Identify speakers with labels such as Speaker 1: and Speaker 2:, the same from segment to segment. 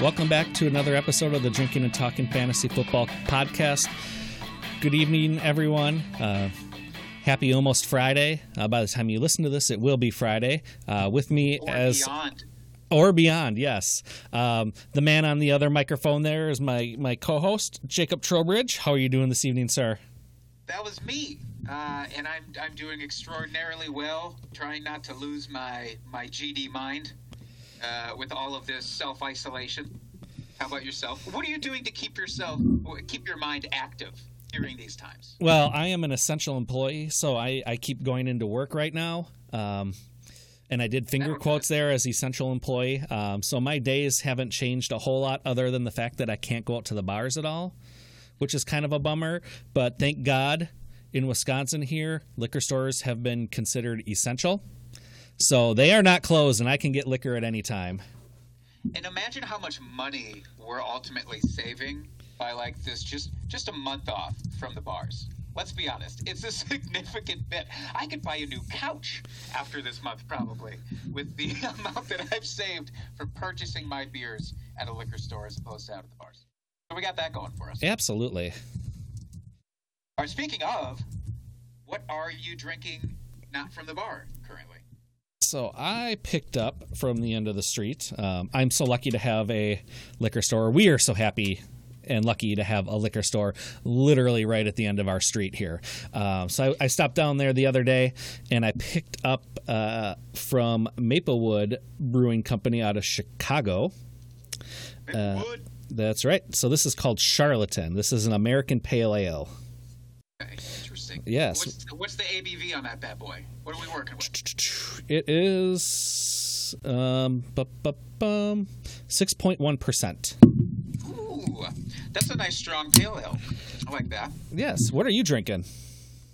Speaker 1: Welcome back to another episode of the Drinking and Talking Fantasy Football Podcast. Good evening, everyone. Uh, happy almost Friday. Uh, by the time you listen to this, it will be Friday. Uh, with me
Speaker 2: Or
Speaker 1: as
Speaker 2: beyond.
Speaker 1: Or beyond, yes. Um, the man on the other microphone there is my my co-host Jacob Trowbridge. How are you doing this evening, sir?
Speaker 2: That was me, uh, and I'm I'm doing extraordinarily well. Trying not to lose my my GD mind uh, with all of this self isolation. How about yourself? What are you doing to keep yourself keep your mind active during these times?
Speaker 1: Well, I am an essential employee, so I, I keep going into work right now. Um, and I did finger quotes there as essential employee. Um, so my days haven't changed a whole lot other than the fact that I can't go out to the bars at all, which is kind of a bummer. But thank God in Wisconsin here, liquor stores have been considered essential. So they are not closed and I can get liquor at any time.
Speaker 2: And imagine how much money we're ultimately saving by like this just just a month off from the bars. Let's be honest, it's a significant bit. I could buy a new couch after this month probably with the amount that I've saved from purchasing my beers at a liquor store as opposed to out at the bars. So we got that going for us.
Speaker 1: Absolutely.
Speaker 2: All right, speaking of, what are you drinking not from the bar currently?
Speaker 1: So I picked up from the end of the street. Um, I'm so lucky to have a liquor store. We are so happy and lucky to have a liquor store literally right at the end of our street here. Um, so I, I stopped down there the other day and I picked up uh, from Maplewood Brewing Company out of Chicago. Uh, That's right. So this is called Charlatan. This is an American Pale Ale.
Speaker 2: Okay, interesting.
Speaker 1: Yes.
Speaker 2: What's, what's the ABV on that bad boy? What are we working with?
Speaker 1: It is um, bu- bu- bum, 6.1%.
Speaker 2: That's a nice strong pale ale. I like that.
Speaker 1: Yes. What are you drinking?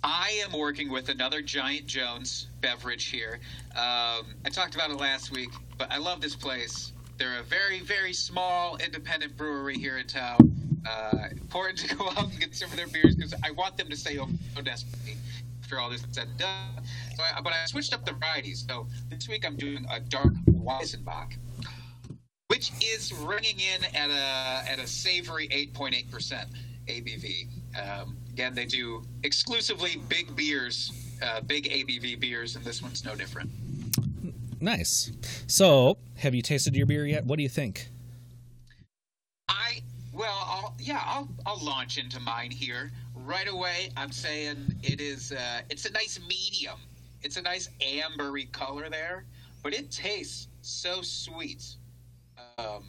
Speaker 2: I am working with another Giant Jones beverage here. Um, I talked about it last week, but I love this place. They're a very, very small independent brewery here in town. Uh, important to go out and get some of their beers because I want them to stay open so desperately after all this is said and done. So I, but I switched up the varieties. So this week I'm doing a dark Weizenbock, which is ringing in at a at a savory 8.8 percent ABV. Um, again, they do exclusively big beers, uh, big ABV beers, and this one's no different.
Speaker 1: Nice. So, have you tasted your beer yet? What do you think?
Speaker 2: I well, I'll, yeah, I'll I'll launch into mine here right away. I'm saying it is uh, it's a nice medium. It's a nice ambery color there, but it tastes so sweet. Um,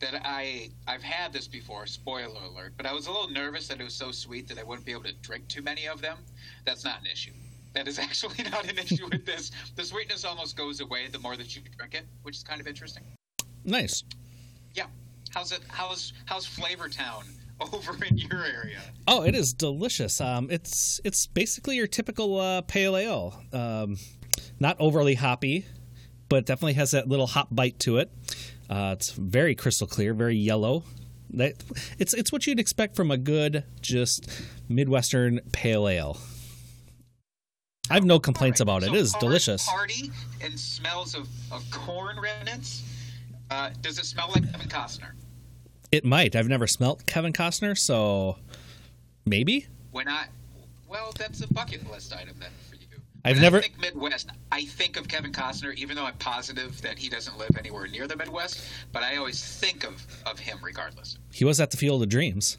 Speaker 2: that I I've had this before. Spoiler alert! But I was a little nervous that it was so sweet that I wouldn't be able to drink too many of them. That's not an issue. That is actually not an issue with this. The sweetness almost goes away the more that you drink it, which is kind of interesting.
Speaker 1: Nice.
Speaker 2: Yeah. How's it? How's how's Flavor Town over in your area?
Speaker 1: Oh, it is delicious. Um, it's it's basically your typical uh, pale ale. Um, not overly hoppy, but definitely has that little hop bite to it. Uh, it's very crystal clear, very yellow. That it's it's what you'd expect from a good, just midwestern pale ale. I have no complaints
Speaker 2: right,
Speaker 1: about it.
Speaker 2: so
Speaker 1: It is
Speaker 2: hard
Speaker 1: delicious.
Speaker 2: Party and smells of, of corn remnants. Uh, does it smell like Kevin Costner?
Speaker 1: It might. I've never smelt Kevin Costner, so maybe.
Speaker 2: When I, well, that's a bucket list item then.
Speaker 1: I've never-
Speaker 2: I think Midwest. I think of Kevin Costner, even though I'm positive that he doesn't live anywhere near the Midwest. But I always think of of him regardless.
Speaker 1: He was at the Field of Dreams.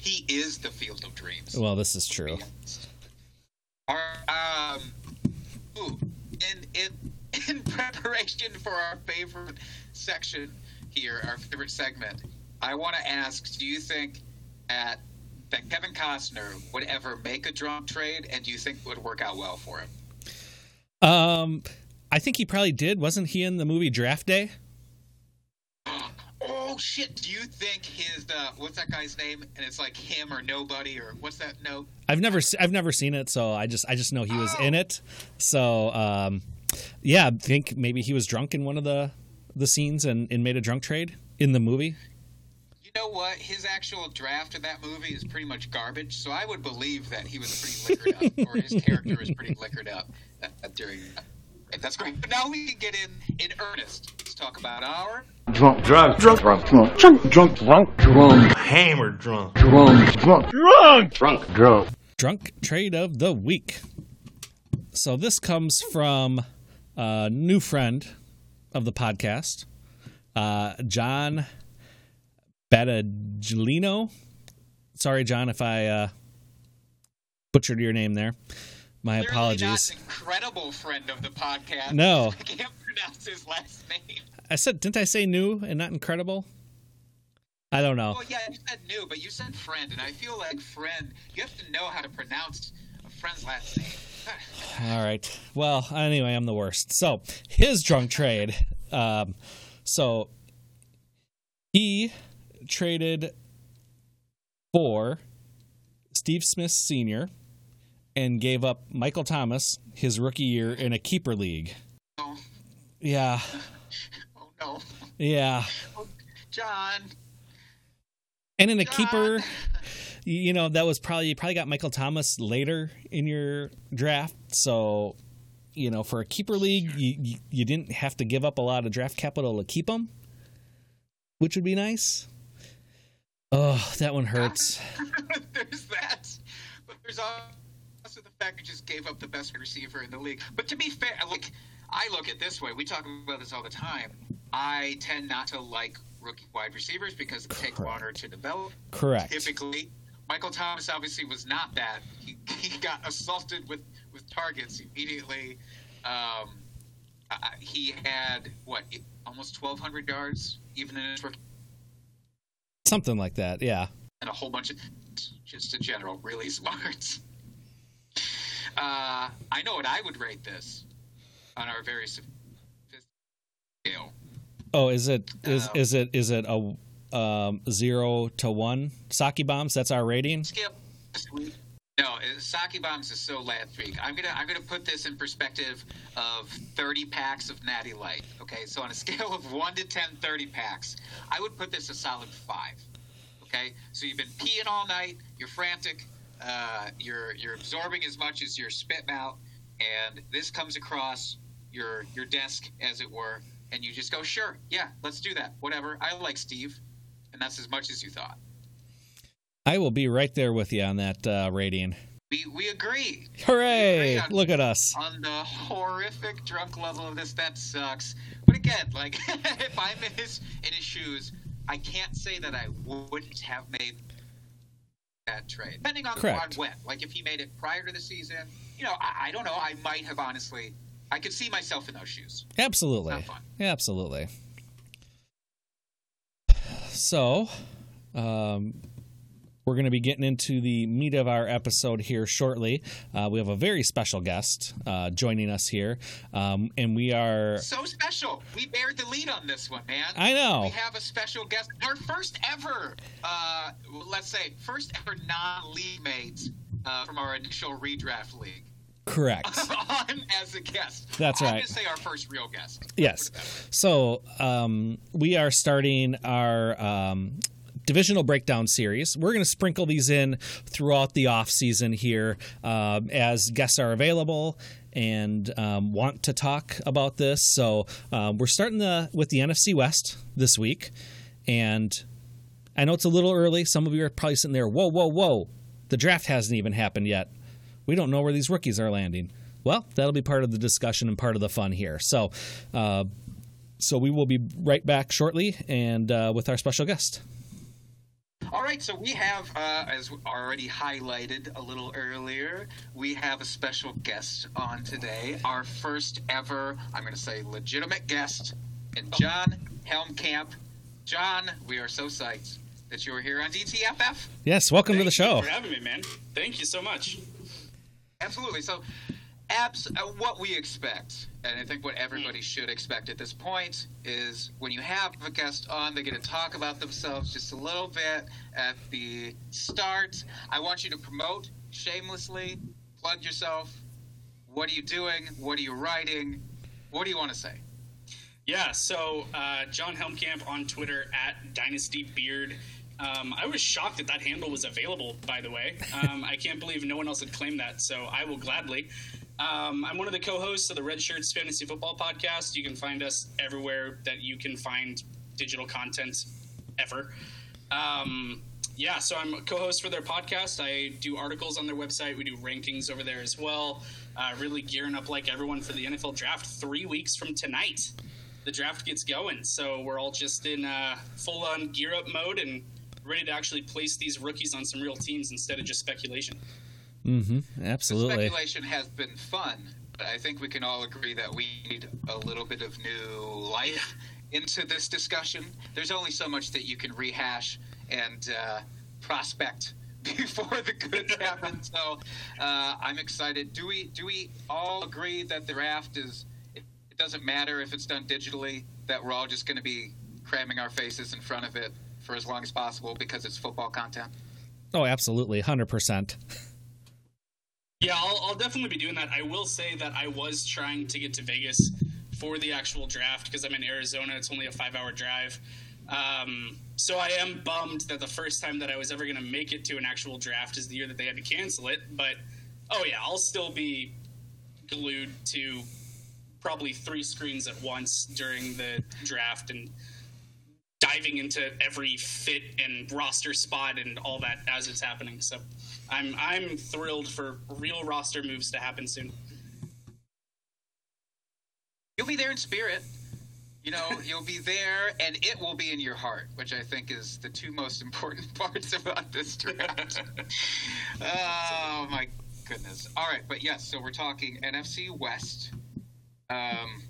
Speaker 2: He is the Field of Dreams.
Speaker 1: Well, this is true.
Speaker 2: Our, um, ooh, in in in preparation for our favorite section here, our favorite segment, I want to ask: Do you think that that Kevin Costner would ever make a drunk trade, and do you think it would work out well for him?
Speaker 1: Um, I think he probably did. Wasn't he in the movie Draft Day?
Speaker 2: Oh shit! Do you think his uh, what's that guy's name? And it's like him or nobody or what's that note?
Speaker 1: I've never I've never seen it, so I just I just know he was
Speaker 2: Oh.
Speaker 1: in it. So um, yeah, I think maybe he was drunk in one of the the scenes and, and made a drunk trade in the movie.
Speaker 2: You know what? His actual draft of that movie is pretty much garbage. So I would believe that he was pretty liquored up, or his character was pretty liquored up uh, during. Uh, that's great. But now we can get in in earnest. Let's talk about our
Speaker 3: drunk, drunk, drunk, drunk, drunk, drunk, drunk, drunk, drunk, hammered drunk, drunk, drunk, drunk, drunk, drunk,
Speaker 1: drunk trade of the week. So this comes from a new friend of the podcast, uh, John Battaglino. Sorry, John, if I uh, butchered your name there. My
Speaker 2: Clearly
Speaker 1: apologies.
Speaker 2: Not incredible friend of the podcast.
Speaker 1: No,
Speaker 2: I can't pronounce his last name.
Speaker 1: I said, didn't I say new and not incredible? I don't know.
Speaker 2: Well, yeah, you said new, but you said friend, and I feel like friend. You have to know how to pronounce a friend's last name.
Speaker 1: All right. Well, anyway, I'm the worst. So his drunk trade. Um, so he traded for Steve Smith Sr. and gave up Michael Thomas his rookie year in a keeper league.
Speaker 2: Oh,
Speaker 1: Yeah.
Speaker 2: oh no,
Speaker 1: Yeah.
Speaker 2: oh, John.
Speaker 1: And in a
Speaker 2: John.
Speaker 1: keeper, you know, that was probably you probably got Michael Thomas later in your draft. So, you know, for a keeper league, you, you, you didn't have to give up a lot of draft capital to keep him, which would be nice. Oh, that one hurts.
Speaker 2: there's that, but there's also the fact you just gave up the best receiver in the league. But to be fair, like I look at this way, we talk about this all the time. I tend not to like rookie wide receivers because they take longer to develop.
Speaker 1: Correct.
Speaker 2: Typically, Michael Thomas obviously was not that. He, he got assaulted with with targets immediately. Um, uh, he had what almost 1,200 yards even in his rookie
Speaker 1: Something like that. Yeah.
Speaker 2: and a whole bunch of just in general really smart. Uh, I know what I would rate this on our very sophisticated scale.
Speaker 1: Oh, is it is
Speaker 2: Um,
Speaker 1: is it is it a um, zero to one sake bombs? That's our rating.
Speaker 2: Scale. No, sake bombs is so last week. I'm gonna I'm gonna put this in perspective of 30 packs of Natty Light. Okay, so on a scale of one to 10, 30 packs, I would put this a solid five. Okay, so you've been peeing all night, you're frantic, uh, you're you're absorbing as much as you're spitting out, and this comes across your your desk, as it were, and you just go, sure, yeah, let's do that, whatever. I like Steve, and that's as much as you thought.
Speaker 1: I will be right there with you on that uh, rating.
Speaker 2: We we agree.
Speaker 1: Hooray!
Speaker 2: Yeah.
Speaker 1: Look at us.
Speaker 2: on the horrific drunk level of this, that sucks. But again, like if I'm in his in his shoes, I can't say that I wouldn't have made that trade. Depending on, on when. Like if he made it prior to the season, you know, I, I don't know. I might have honestly. I could see myself in those shoes.
Speaker 1: Absolutely. Absolutely. So, um, we're going to be getting into the meat of our episode here shortly. Uh, we have a very special guest uh, joining us here, um, and we are.
Speaker 2: So special. We bared the lead on this one, man.
Speaker 1: I know.
Speaker 2: We have a special guest, our first ever, uh, let's say, first ever non-league mate uh, from our initial redraft league.
Speaker 1: Correct.
Speaker 2: on as a guest.
Speaker 1: That's right.
Speaker 2: I'm going to say our first real guest.
Speaker 1: Yes. So um, we are starting our um, divisional breakdown series. We're going to sprinkle these in throughout the off season here um, as guests are available and um, want to talk about this. So um, we're starting the with the NFC West this week, and I know it's a little early. Some of you are probably sitting there, whoa, whoa, whoa. The draft hasn't even happened yet. We don't know where these rookies are landing. Well, that'll be part of the discussion and part of the fun here. So, uh, so we will be right back shortly and uh, with our special guest.
Speaker 2: All right, so we have, uh, as already highlighted a little earlier, we have a special guest on today. Our first ever, I'm going to say, legitimate guest, and John Helmkamp. John, we are so psyched that you're here on DTFF.
Speaker 1: Yes, welcome to the show.
Speaker 4: you for having me, man. Thank you so much.
Speaker 2: Absolutely. So, abs- uh, what we expect, and I think what everybody should expect at this point, is when you have a guest on, they're going to talk about themselves just a little bit at the start. I want you to promote shamelessly, plug yourself. What are you doing? What are you writing? What do you want to say?
Speaker 4: Yeah, so uh, John Helmkamp on Twitter at Dynasty Beard. Um, I was shocked that that handle was available. By the way, um, I can't believe no one else had claimed that. So I will gladly. Um, I'm one of the co-hosts of the Red Shirts Fantasy Football Podcast. You can find us everywhere that you can find digital content ever. Um, yeah, so I'm a co-host for their podcast. I do articles on their website. We do rankings over there as well. Uh, really gearing up like everyone for the NFL draft three weeks from tonight. The draft gets going, so we're all just in uh, full-on gear-up mode and ready to actually place these rookies on some real teams instead of just speculation.
Speaker 1: Mm-hmm. Absolutely.
Speaker 2: Speculation has been fun, but I think we can all agree that we need a little bit of new life into this discussion. There's only so much that you can rehash and uh, prospect before the goods happen. So uh, I'm excited. Do we do we all agree that the raft is? It, it doesn't matter if it's done digitally. That we're all just going to be cramming our faces in front of it for as long as possible because it's football content.
Speaker 1: Oh, absolutely, hundred percent.
Speaker 4: Yeah, I'll, I'll, definitely be doing that. I will say that I was trying to get to Vegas for the actual draft because I'm in Arizona. It's only a five hour drive. Um, so I am bummed that the first time that I was ever going to make it to an actual draft is the year that they had to cancel it. But oh yeah, I'll still be glued to probably three screens at once during the draft and diving into every fit and roster spot and all that as it's happening. So I'm I'm thrilled for real roster moves to happen soon.
Speaker 2: You'll be there in spirit. You know, you'll be there, and it will be in your heart, which I think is the two most important parts about this draft. oh my goodness! All right, but yes, so we're talking NFC West. Um,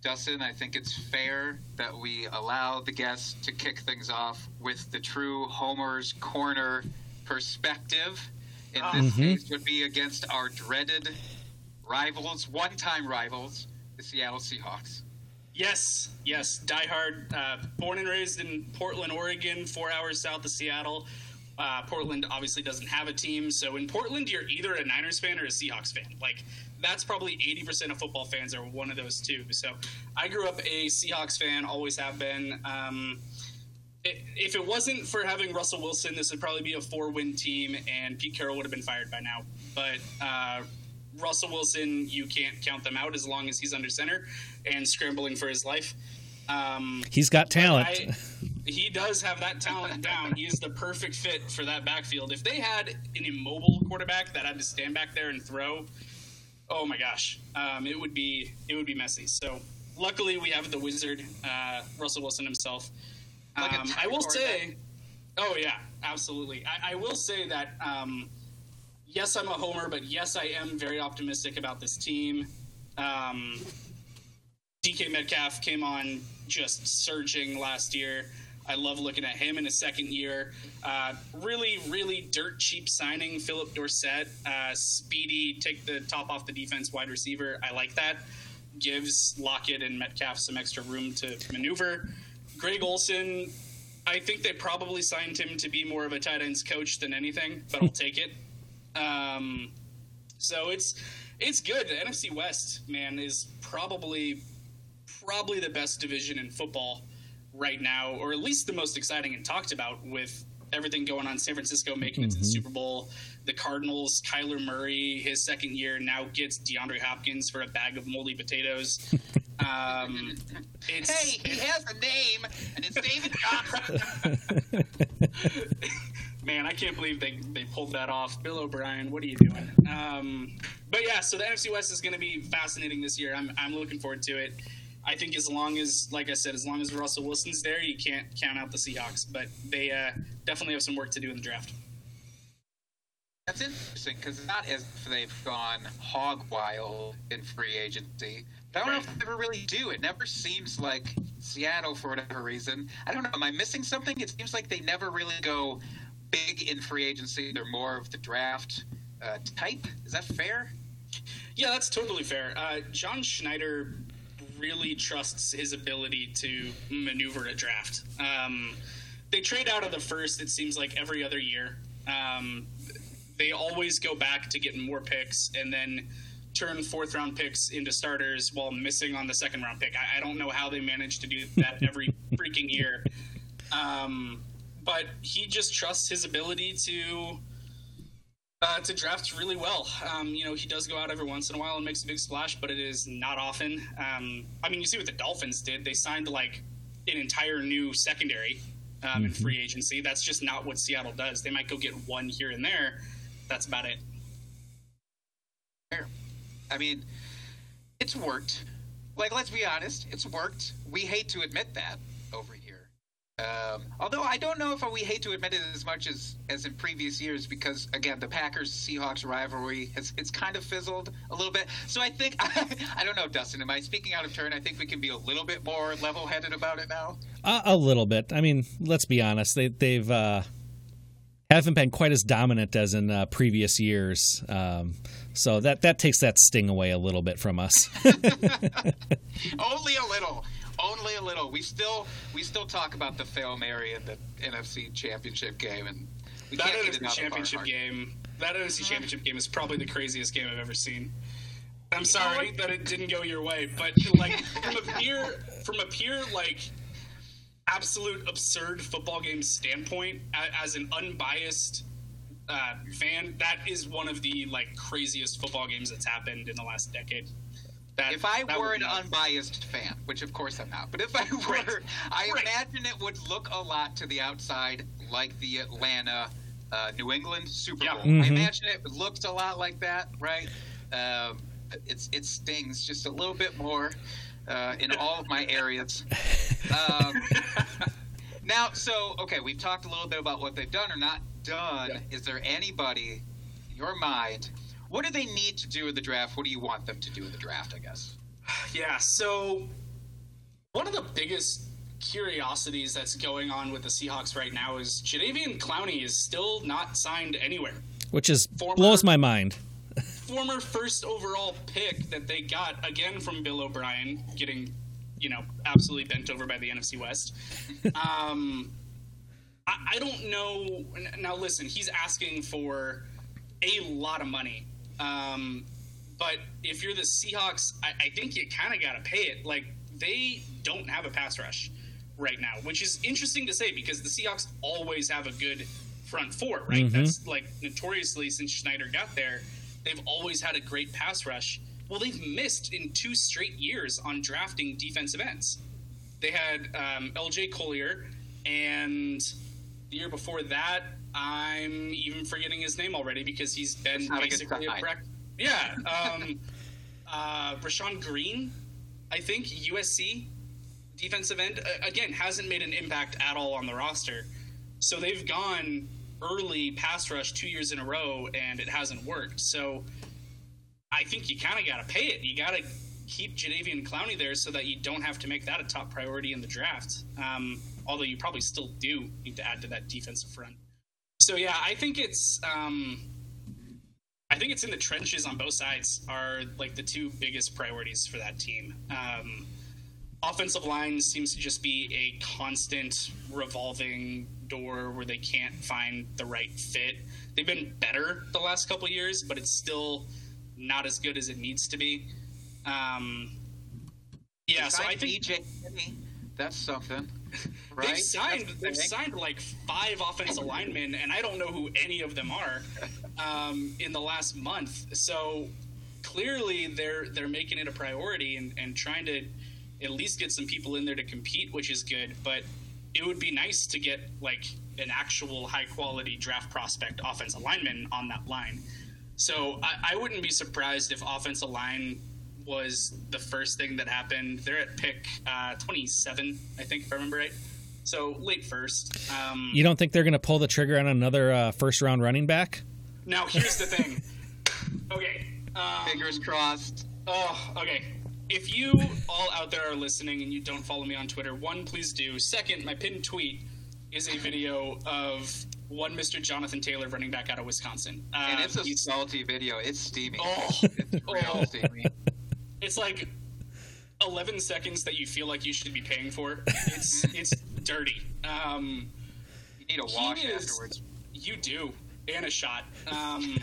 Speaker 2: Dustin, I think it's fair that we allow the guests to kick things off with the true Homer's Corner perspective. In this mm-hmm. case, would be against our dreaded rivals, one-time rivals, the Seattle Seahawks.
Speaker 4: Yes, yes, diehard. Uh, born and raised in Portland, Oregon, four hours south of Seattle. Uh, Portland obviously doesn't have a team, so in Portland, you're either a Niners fan or a Seahawks fan. Like that's probably 80% of football fans are one of those two. So I grew up a Seahawks fan, always have been. Um, it, if it wasn't for having Russell Wilson, this would probably be a four-win team, and Pete Carroll would have been fired by now. But uh, Russell Wilson, you can't count them out as long as he's under center and scrambling for his life. Um,
Speaker 1: he's got talent.
Speaker 4: I, he does have that talent down. He is the perfect fit for that backfield. If they had an immobile quarterback that had to stand back there and throw, oh my gosh, um, it would be it would be messy. So luckily we have the wizard, uh, Russell Wilson himself. Um, I will say, oh yeah, absolutely. I, I will say that um, yes, I'm a homer, but yes, I am very optimistic about this team. Um, DK Metcalf came on just surging last year. I love looking at him in his second year. Uh, really, really dirt cheap signing. Phillip Dorsett, uh, speedy, take the top off the defense, wide receiver. I like that. Gives Lockett and Metcalf some extra room to maneuver. Greg Olsen, I think they probably signed him to be more of a tight ends coach than anything, but I'll take it. Um, so it's it's good. The NFC West, man, is probably probably the best division in football right now, or at least the most exciting and talked about with everything going on. San Francisco making it to the mm-hmm. Super Bowl. The Cardinals, Kyler Murray, his second year now gets DeAndre Hopkins for a bag of moldy potatoes. Um,
Speaker 2: hey, he has a name, and it's David
Speaker 4: Johnson. Man, I can't believe they, they pulled that off. Bill O'Brien, what are you doing? Um, but yeah, so the NFC West is going to be fascinating this year. I'm, I'm looking forward to it. I think as long as, like I said, as long as Russell Wilson's there, you can't count out the Seahawks. But they uh, definitely have some work to do in the draft.
Speaker 2: That's interesting because not as if they've gone hog wild in free agency. But I don't right. know if they ever really do. It never seems like Seattle, for whatever reason. I don't know. Am I missing something? It seems like they never really go big in free agency. They're more of the draft uh, type. Is that fair?
Speaker 4: Yeah, that's totally fair. Uh, John Schneider really trusts his ability to maneuver a draft. Um, they trade out of the first, it seems like, every other year. Um, they always go back to getting more picks and then turn fourth round picks into starters while missing on the second round pick. I, I don't know how they manage to do that every freaking year. Um, but he just trusts his ability to uh, to draft really well. Um, you know, he does go out every once in a while and makes a big splash, but it is not often. Um, I mean, you see what the Dolphins did. They signed like an entire new secondary um, mm-hmm. in free agency. That's just not what Seattle does. They might go get one here and there. That's about it.
Speaker 2: I mean, it's worked. Like, let's be honest, it's worked. We hate to admit that over here. Um, although I don't know if we hate to admit it as much as, as in previous years because again the Packers Seahawks rivalry has it's kind of fizzled a little bit. So I think I, I don't know, Dustin. Am I speaking out of turn? I think we can be a little bit more level headed about it now.
Speaker 1: Uh, a little bit. I mean, let's be honest. They they've uh, haven't been quite as dominant as in uh, previous years. Um, so that that takes that sting away a little bit from us.
Speaker 2: Only a little only a little. We still we still talk about the fail Mary in the NFC Championship game, and we
Speaker 4: that NFC Championship game. That NFC Championship game is probably the craziest game I've ever seen. I'm sorry that it didn't go your way, but like from a pure from a pure like absolute absurd football game standpoint, as an unbiased uh, fan, that is one of the like craziest football games that's happened in the last decade.
Speaker 2: That, if I were an unbiased fan, which of course I'm not, but if I were, right. I right. imagine it would look a lot to the outside like the Atlanta uh, New England Super Bowl. Yeah. Mm-hmm. I imagine it looks a lot like that, right? Um, it's it stings just a little bit more uh, in all of my areas. Um, now, so okay, we've talked a little bit about what they've done or not done. Yeah. Is there anybody, in your mind? What do they need to do in the draft? What do you want them to do in the draft? I guess.
Speaker 4: Yeah. So one of the biggest curiosities that's going on with the Seahawks right now is Jadeveon Clowney is still not signed anywhere,
Speaker 1: which is former, blows my mind.
Speaker 4: Former first overall pick that they got again from Bill O'Brien, getting you know absolutely bent over by the NFC West. um, I, I don't know. Now listen, he's asking for a lot of money um, but if you're the Seahawks, I, I think you kind of got to pay it. Like they don't have a pass rush right now, which is interesting to say because the Seahawks always have a good front four, right? Mm-hmm. That's like notoriously since Schneider got there, they've always had a great pass rush. Well, they've missed in two straight years on drafting defensive ends. They had um, LJ Collier, and the year before that, I'm even forgetting his name already because he's been basically a correct. Yeah. Um, uh, Rasheem Green, I think USC defensive end again hasn't made an impact at all on the roster. So they've gone early pass rush two years in a row and it hasn't worked. So I think you kind of got to pay it. You got to keep Jadeveon Clowney there so that you don't have to make that a top priority in the draft. Um, although you probably still do need to add to that defensive front. So yeah, I think it's um, I think it's in the trenches on both sides are like the two biggest priorities for that team. Um, offensive line seems to just be a constant revolving door where they can't find the right fit. They've been better the last couple years, but it's still not as good as it needs to be. Um, yeah, Besides so I think
Speaker 2: EJ, that's something. Right?
Speaker 4: They've signed they've signed like five offensive linemen, and I don't know who any of them are um, in the last month. So clearly they're they're making it a priority and, and trying to at least get some people in there to compete, which is good. But it would be nice to get like an actual high quality draft prospect offensive lineman on that line. So I, I wouldn't be surprised if offensive line was the first thing that happened. They're at pick uh, 27, I think, if I remember right. So late first. Um,
Speaker 1: you don't think they're going to pull the trigger on another uh, first round running back?
Speaker 4: Now, here's the thing. okay.
Speaker 2: Um, Fingers crossed.
Speaker 4: Oh, okay. If you all out there are listening and you don't follow me on Twitter, one, please do. Second, my pinned tweet is a video of one Mr. Jonathan Taylor running back out of Wisconsin.
Speaker 2: Um, and it's a salty video. It's steamy.
Speaker 4: Oh,
Speaker 2: it's real
Speaker 4: oh. steamy. It's like 11 seconds that you feel like you should be paying for. It's it's dirty. Um,
Speaker 2: you need a wash is, afterwards.
Speaker 4: You do, and a shot. Um,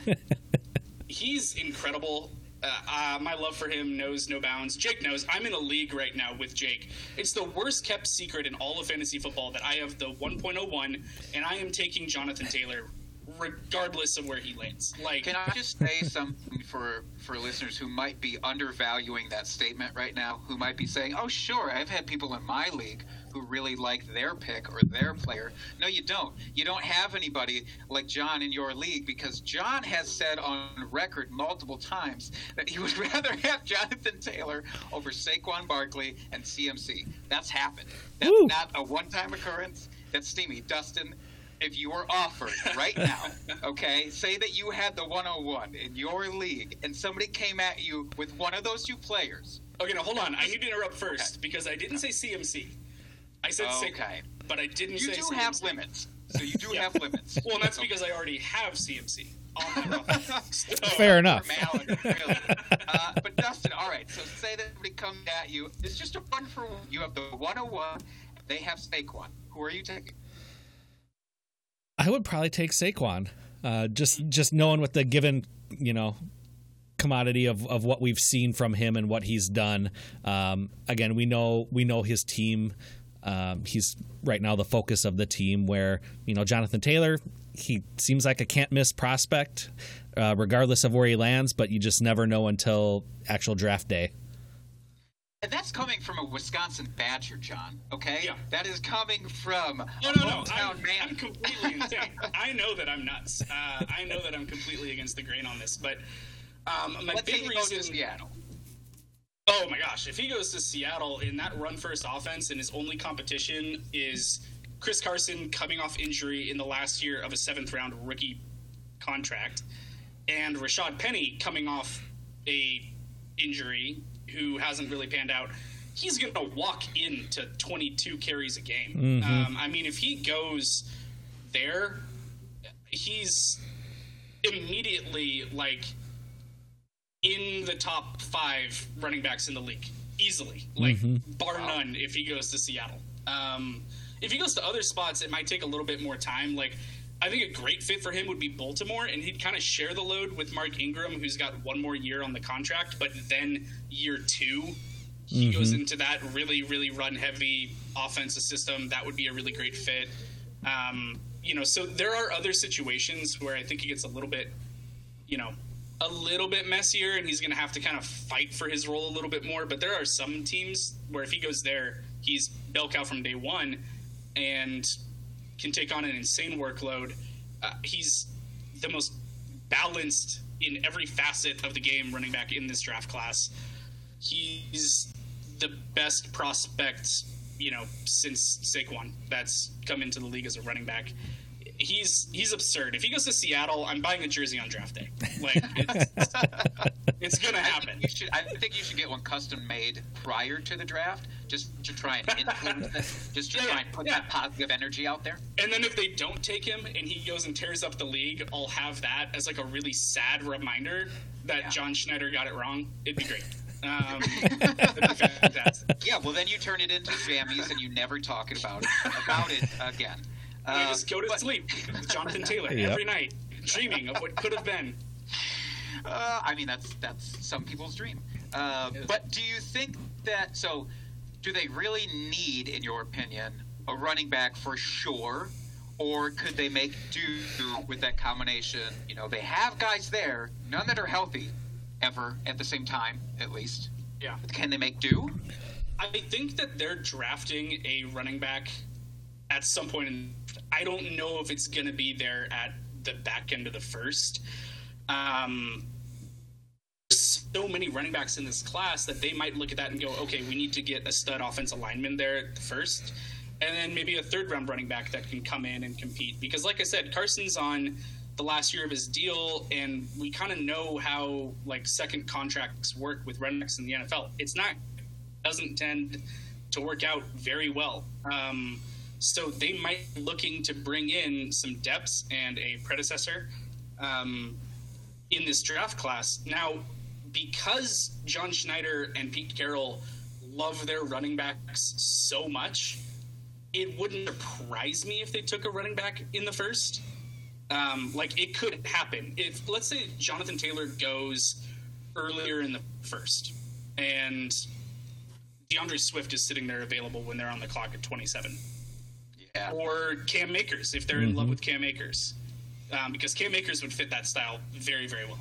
Speaker 4: he's incredible. Uh, uh, my love for him knows no bounds. Jake knows. I'm in a league right now with Jake. It's the worst kept secret in all of fantasy football that I have the 1.01, and I am taking Jonathan Taylor regardless of where he lands. Like,
Speaker 2: can I just say something for for listeners who might be undervaluing that statement right now? Who might be saying, "Oh, sure, I've had people in my league who really like their pick or their player." No, you don't. You don't have anybody like John in your league because John has said on record multiple times that he would rather have Jonathan Taylor over Saquon Barkley and CMC. That's happened. That's Woo. not a one-time occurrence. That's steamy. Dustin, if you were offered right now, okay, say that you had the 101 in your league and somebody came at you with one of those two players.
Speaker 4: Okay, now hold on. I need to interrupt first okay. because I didn't say CMC. I said okay. but I didn't
Speaker 2: you
Speaker 4: say
Speaker 2: do have limits. So you do yeah. have limits.
Speaker 4: Well, that's because I already have CMC. so,
Speaker 1: Fair enough.
Speaker 2: really. uh, but Dustin, all right. So say that somebody comes at you. It's just a one for one. You have the 101. They have Saquon. Who are you taking?
Speaker 1: I would probably take Saquon. Uh, just just knowing what the given you know commodity of, of what we've seen from him and what he's done. Um, again, we know we know his team. Um, he's right now the focus of the team. Where you know Jonathan Taylor, he seems like a can't miss prospect, uh, regardless of where he lands. But you just never know until actual draft day.
Speaker 2: And that's coming from a Wisconsin Badger, John. Okay, yeah. that is coming from
Speaker 4: no, no, no. I'm, man. I'm completely insane. I know that I'm nuts. Uh, I know that I'm completely against the grain on this, but um, my
Speaker 2: Let's
Speaker 4: big reason. Oh my gosh! If he goes to Seattle in that run-first offense, and his only competition is Chris Carson coming off injury in the last year of a seventh-round rookie contract, and Rashad Penny coming off a injury who hasn't really panned out, he's going to walk into 22 carries a game. Mm-hmm. Um, I mean, if he goes there, he's immediately like in the top five running backs in the league easily, like mm-hmm. bar none. If he goes to Seattle, um, if he goes to other spots, it might take a little bit more time. Like I think a great fit for him would be Baltimore, and he'd kind of share the load with Mark Ingram, who's got one more year on the contract. But then year two, he mm-hmm. goes into that really, really run heavy offensive system. That would be a really great fit. Um, you know, so there are other situations where I think he gets a little bit, you know, a little bit messier, and he's going to have to kind of fight for his role a little bit more. But there are some teams where if he goes there, he's bell cow from day one, and can take on an insane workload. Uh, he's the most balanced in every facet of the game running back in this draft class. He's the best prospect, you know, since Saquon that's come into the league as a running back he's he's absurd. If he goes to Seattle, I'm buying a jersey on draft day. Like it's, it's gonna happen.
Speaker 2: I think, should, I think, you should, get one custom made prior to the draft, just to try and influence it, just to yeah, try and put yeah. that positive energy out there.
Speaker 4: And then if they don't take him and he goes and tears up the league, I'll have that as like a really sad reminder that yeah. John Schneider got it wrong. It'd be great. Um,
Speaker 2: yeah, well then you turn it into jammies and you never talk about it about it again.
Speaker 4: I just go to but, sleep Jonathan Taylor yep. every night, dreaming of what could have been.
Speaker 2: Uh, I mean, that's that's some people's dream. Uh, but do you think that so? Do they really need, in your opinion, a running back for sure, or could they make do with that combination? You know, they have guys there, none that are healthy, ever at the same time, at least.
Speaker 4: Yeah.
Speaker 2: Can they make do?
Speaker 4: I think that they're drafting a running back at some point in I don't know if it's going to be there at the back end of the first. Um, so many running backs in this class that they might look at that and go, okay, we need to get a stud offensive lineman there at the first, and then maybe a third round running back that can come in and compete. Because, like I said, Carson's on the last year of his deal, and we kind of know how like second contracts work with running backs in the NFL. It's not doesn't tend to work out very well. Um, so they might be looking to bring in some depths and a predecessor um, in this draft class. Now, because John Schneider and Pete Carroll love their running backs so much, it wouldn't surprise me if they took a running back in the first. Um, like it could happen if let's say Jonathan Taylor goes earlier in the first, and D'Andre Swift is sitting there available when they're on the clock at 27.
Speaker 2: Yeah.
Speaker 4: Or Cam Akers if they're in love with Cam Akers, um, because Cam Akers would fit that style very very well.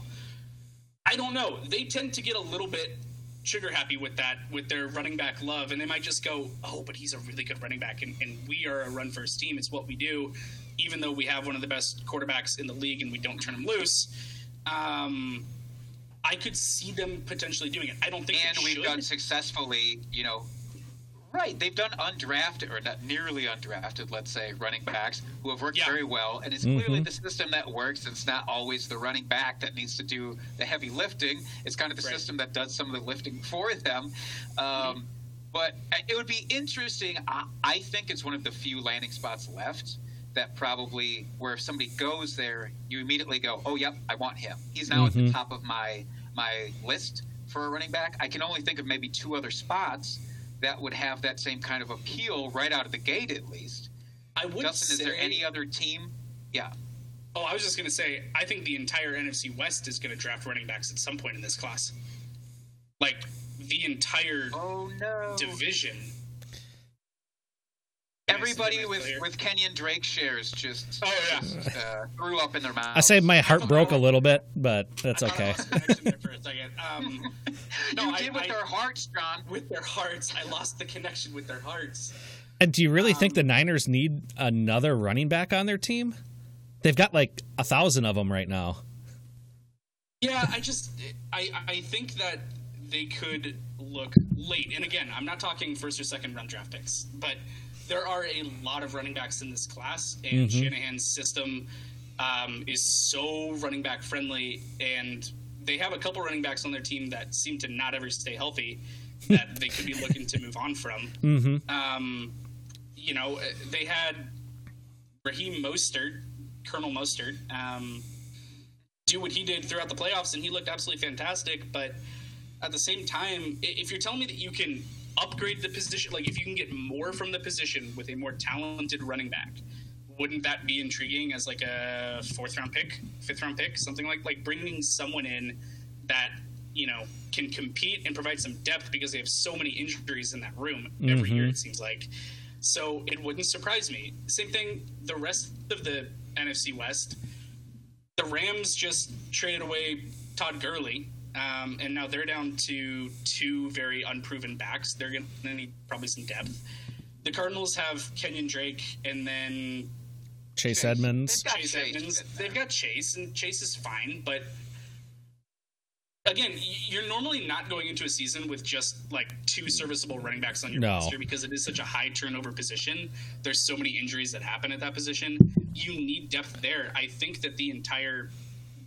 Speaker 4: I don't know. They tend to get a little bit trigger happy with that with their running back love, and they might just go, "Oh, but he's a really good running back, and, and we are a run first team. It's what we do." Even though we have one of the best quarterbacks in the league and we don't turn him loose, um, I could see them potentially doing it. I don't think
Speaker 2: and we've done successfully, you know, right. They've done undrafted or not nearly undrafted, let's say, running backs who have worked
Speaker 4: Yeah.
Speaker 2: very well, and it's clearly mm-hmm. the system that works. It's not always the running back that needs to do the heavy lifting. It's kind of the
Speaker 4: Right.
Speaker 2: system that does some of the lifting for them. Um, mm-hmm. But it would be interesting. I, I think it's one of the few landing spots left that probably where if somebody goes there, you immediately go, "Oh, yep, I want him." He's now at the mm-hmm. top of my my list for a running back. I can only think of maybe two other spots that would have that same kind of appeal right out of the gate, at least.
Speaker 4: I would
Speaker 2: Justin,
Speaker 4: say,
Speaker 2: is there any other team? Yeah.
Speaker 4: Oh, I was just going to say, I think the entire NFC West is going to draft running backs at some point in this class. Like the entire
Speaker 2: Oh no.
Speaker 4: division.
Speaker 2: Everybody with
Speaker 4: player.
Speaker 2: with Kenyan Drake shares just,
Speaker 4: Oh, yeah.
Speaker 2: just, uh, threw up in their mouth.
Speaker 1: I say my heart broke a little bit, but that's okay.
Speaker 4: lost connection there for a second. Um, no,
Speaker 2: you
Speaker 4: I-
Speaker 2: did with
Speaker 4: I-
Speaker 2: their hearts, John.
Speaker 4: with their hearts. I lost the connection with their hearts.
Speaker 1: And do you really think
Speaker 4: Um,
Speaker 1: the Niners need another running back on their team? They've got like a thousand of them right now.
Speaker 4: Yeah, I just I I think that they could look late. And again, I'm not talking first or second round draft picks, but there are a lot of running backs in this class, and Shanahan's system um, is so running back friendly, and they have a couple running backs on their team that seem to not ever stay healthy that they could be looking to move on from. Um, you know, they had Raheem Mostert, Colonel Mostert, um, do what he did throughout the playoffs, and he looked absolutely fantastic. But at the same time, if you're telling me that you can upgrade the position, like if you can get more from the position with a more talented running back, wouldn't that be intriguing as like a fourth round pick, fifth round pick, something like like bringing someone in that you know can compete and provide some depth because they have so many injuries in that room every year it mm-hmm. seems like. So it wouldn't surprise me. Same thing. The rest of the NFC West, the Rams just traded away Todd Gurley, um, and now they're down to two very unproven backs. They're going to need probably some depth. The Cardinals have Kenyan Drake, and then
Speaker 1: Chase
Speaker 2: Chase.
Speaker 1: Edmonds.
Speaker 2: They've got
Speaker 4: Chase
Speaker 2: Chase.
Speaker 4: Edmonds. They've got Chase, and Chase is fine, but again, you're normally not going into a season with just like two serviceable running backs on your
Speaker 1: No.
Speaker 4: roster because it is such a high turnover position. There's so many injuries that happen at that position. You need depth there. I think that the entire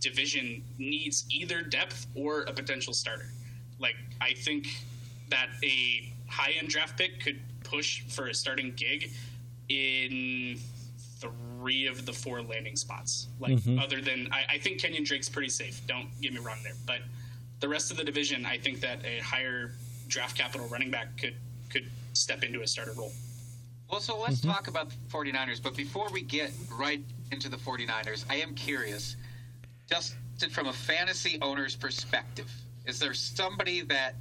Speaker 4: division needs either depth or a potential starter. Like I think that a high end draft pick could push for a starting gig in three of the four landing spots. Like mm-hmm. other than I, I think Kenyan Drake's pretty safe. Don't get me wrong there. But the rest of the division, I think that a higher draft capital running back could could step into a starter role.
Speaker 2: Well, so let's mm-hmm. talk about the 49ers. But before we get right into the 49ers, I am curious, just from a fantasy owner's perspective, is there somebody that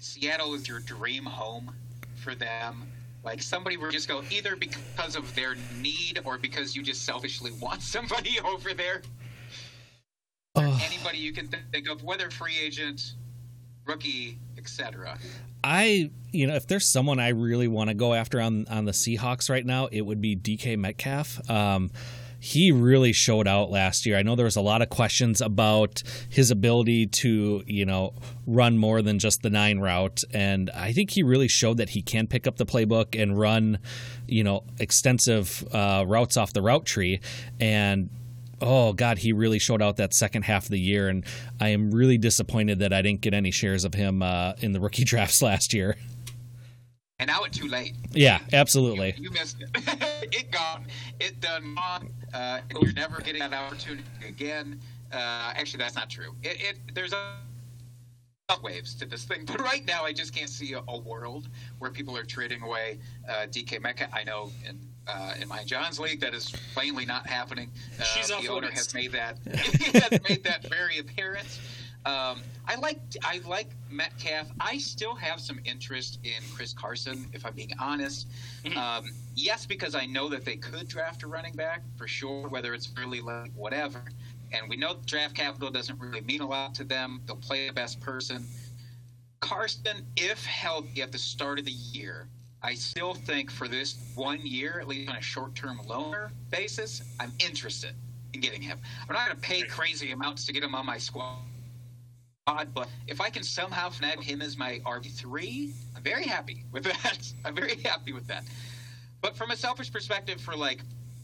Speaker 2: Seattle is your dream home for them? Like somebody where you just go either because of their need or because you just selfishly want somebody over there?
Speaker 1: Oh,
Speaker 2: Anybody you can th- think of, whether free agent, rookie, etc.
Speaker 1: I, you know, if there's someone I really want to go after on on the Seahawks right now, it would be DK Metcalf. Um, he really showed out last year. I know there was a lot of questions about his ability to, you know, run more than just the nine route, and I think he really showed that he can pick up the playbook and run, you know, extensive uh, routes off the route tree, and oh god he really showed out that second half of the year. And i am really disappointed that i didn't get any shares of him uh, in the rookie drafts last year
Speaker 2: And now it's too late.
Speaker 1: yeah absolutely
Speaker 2: You missed it. it gone. It done gone. Uh, and you're never getting that opportunity again. Uh, actually, that's not true. It, it there's a waves to this thing, but right now I just can't see a, a world where people are trading away uh, DK Mecca. I know in uh, in my John's league that is plainly not happening. Uh,
Speaker 4: She's
Speaker 2: the owner
Speaker 4: limits.
Speaker 2: has made that he has made that very apparent. Um, I like I like Metcalf. I still have some interest in Chris Carson, if I'm being honest.
Speaker 4: Mm-hmm.
Speaker 2: Um, yes, because I know that they could draft a running back for sure, whether it's early, late, whatever. And we know draft capital doesn't really mean a lot to them. They'll play the best person. Carson, if healthy at the start of the year, I still think for this one year, at least on a short-term loaner basis, I'm interested in getting him. I'm not going to pay crazy amounts to get him on my squad, but if I can somehow snag him as my RB3, I'm very happy with that. I'm very happy with that. But from a selfish perspective, for like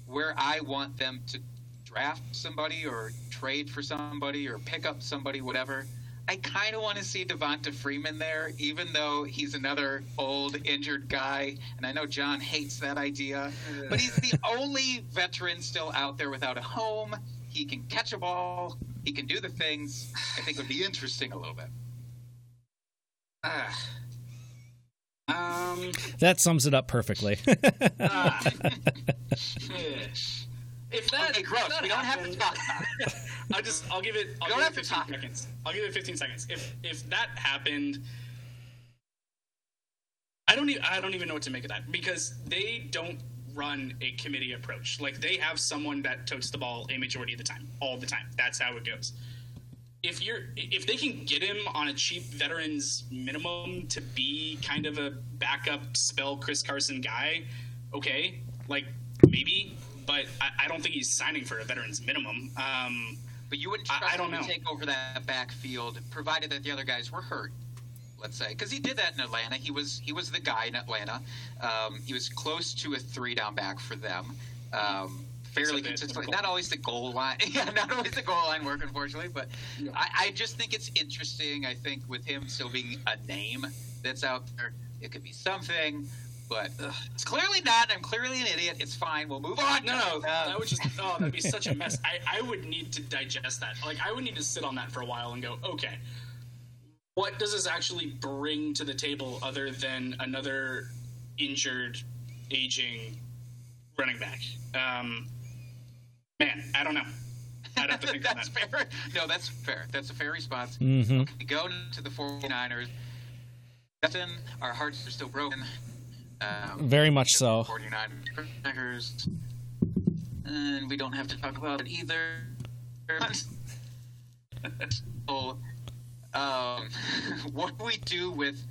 Speaker 2: where I want them to draft somebody or trade for somebody or pick up somebody, whatever. I kind of want to see Devonta Freeman there, even though he's another old injured guy, and I know John hates that idea. But he's the only veteran still out there without a home. He can catch a ball. He can do the things. I think would be interesting a little bit.
Speaker 4: Ah. Um.
Speaker 1: That sums it up perfectly.
Speaker 4: ah. if that,
Speaker 2: Okay, gross.
Speaker 4: if that
Speaker 2: We don't have to talk about it.
Speaker 4: I'll just I'll give it I'll
Speaker 2: don't
Speaker 4: give
Speaker 2: have
Speaker 4: it
Speaker 2: to
Speaker 4: 15
Speaker 2: talk.
Speaker 4: seconds. I'll give it 15 seconds. If if that happened I don't even I don't even know what to make of that because they don't run a committee approach. Like they have someone that totes the ball a majority of the time, all the time. That's how it goes. If you're if they can get him on a cheap veterans minimum to be kind of a backup spell Chris Carson guy, okay, like maybe, but I, I don't think he's signing for a veterans minimum. Um,
Speaker 2: But you wouldn't
Speaker 4: I-
Speaker 2: trust
Speaker 4: I don't
Speaker 2: him
Speaker 4: know.
Speaker 2: to take over that backfield, provided that the other guys were hurt. Let's say, because he did that in Atlanta. He was he was the guy in Atlanta. Um, he was close to a three down back for them. Um, fairly
Speaker 4: Except that it's
Speaker 2: consistently. Not always the goal line. Yeah, not always the goal line work, unfortunately. But
Speaker 4: Yeah.
Speaker 2: I, I just think it's interesting. I think with him still being a name that's out there, it could be something. But ugh, it's clearly not. I'm clearly an idiot. It's fine. We'll move on.
Speaker 4: No, no,
Speaker 2: Um,
Speaker 4: that would just oh, that'd be such a mess. I, I would need to digest that. Like I would need to sit on that for a while and go, okay, what does this actually bring to the table other than another injured, aging running back? Um, man, I don't know. I'd have to think
Speaker 2: that's
Speaker 4: that.
Speaker 2: fair. No, that's fair. That's a fair response.
Speaker 1: hmm
Speaker 2: We go to the 49ers. Justin, our hearts are still broken. Um,
Speaker 1: Very much so.
Speaker 2: 49ers. And we don't have to talk about it either. so, um, what do we do with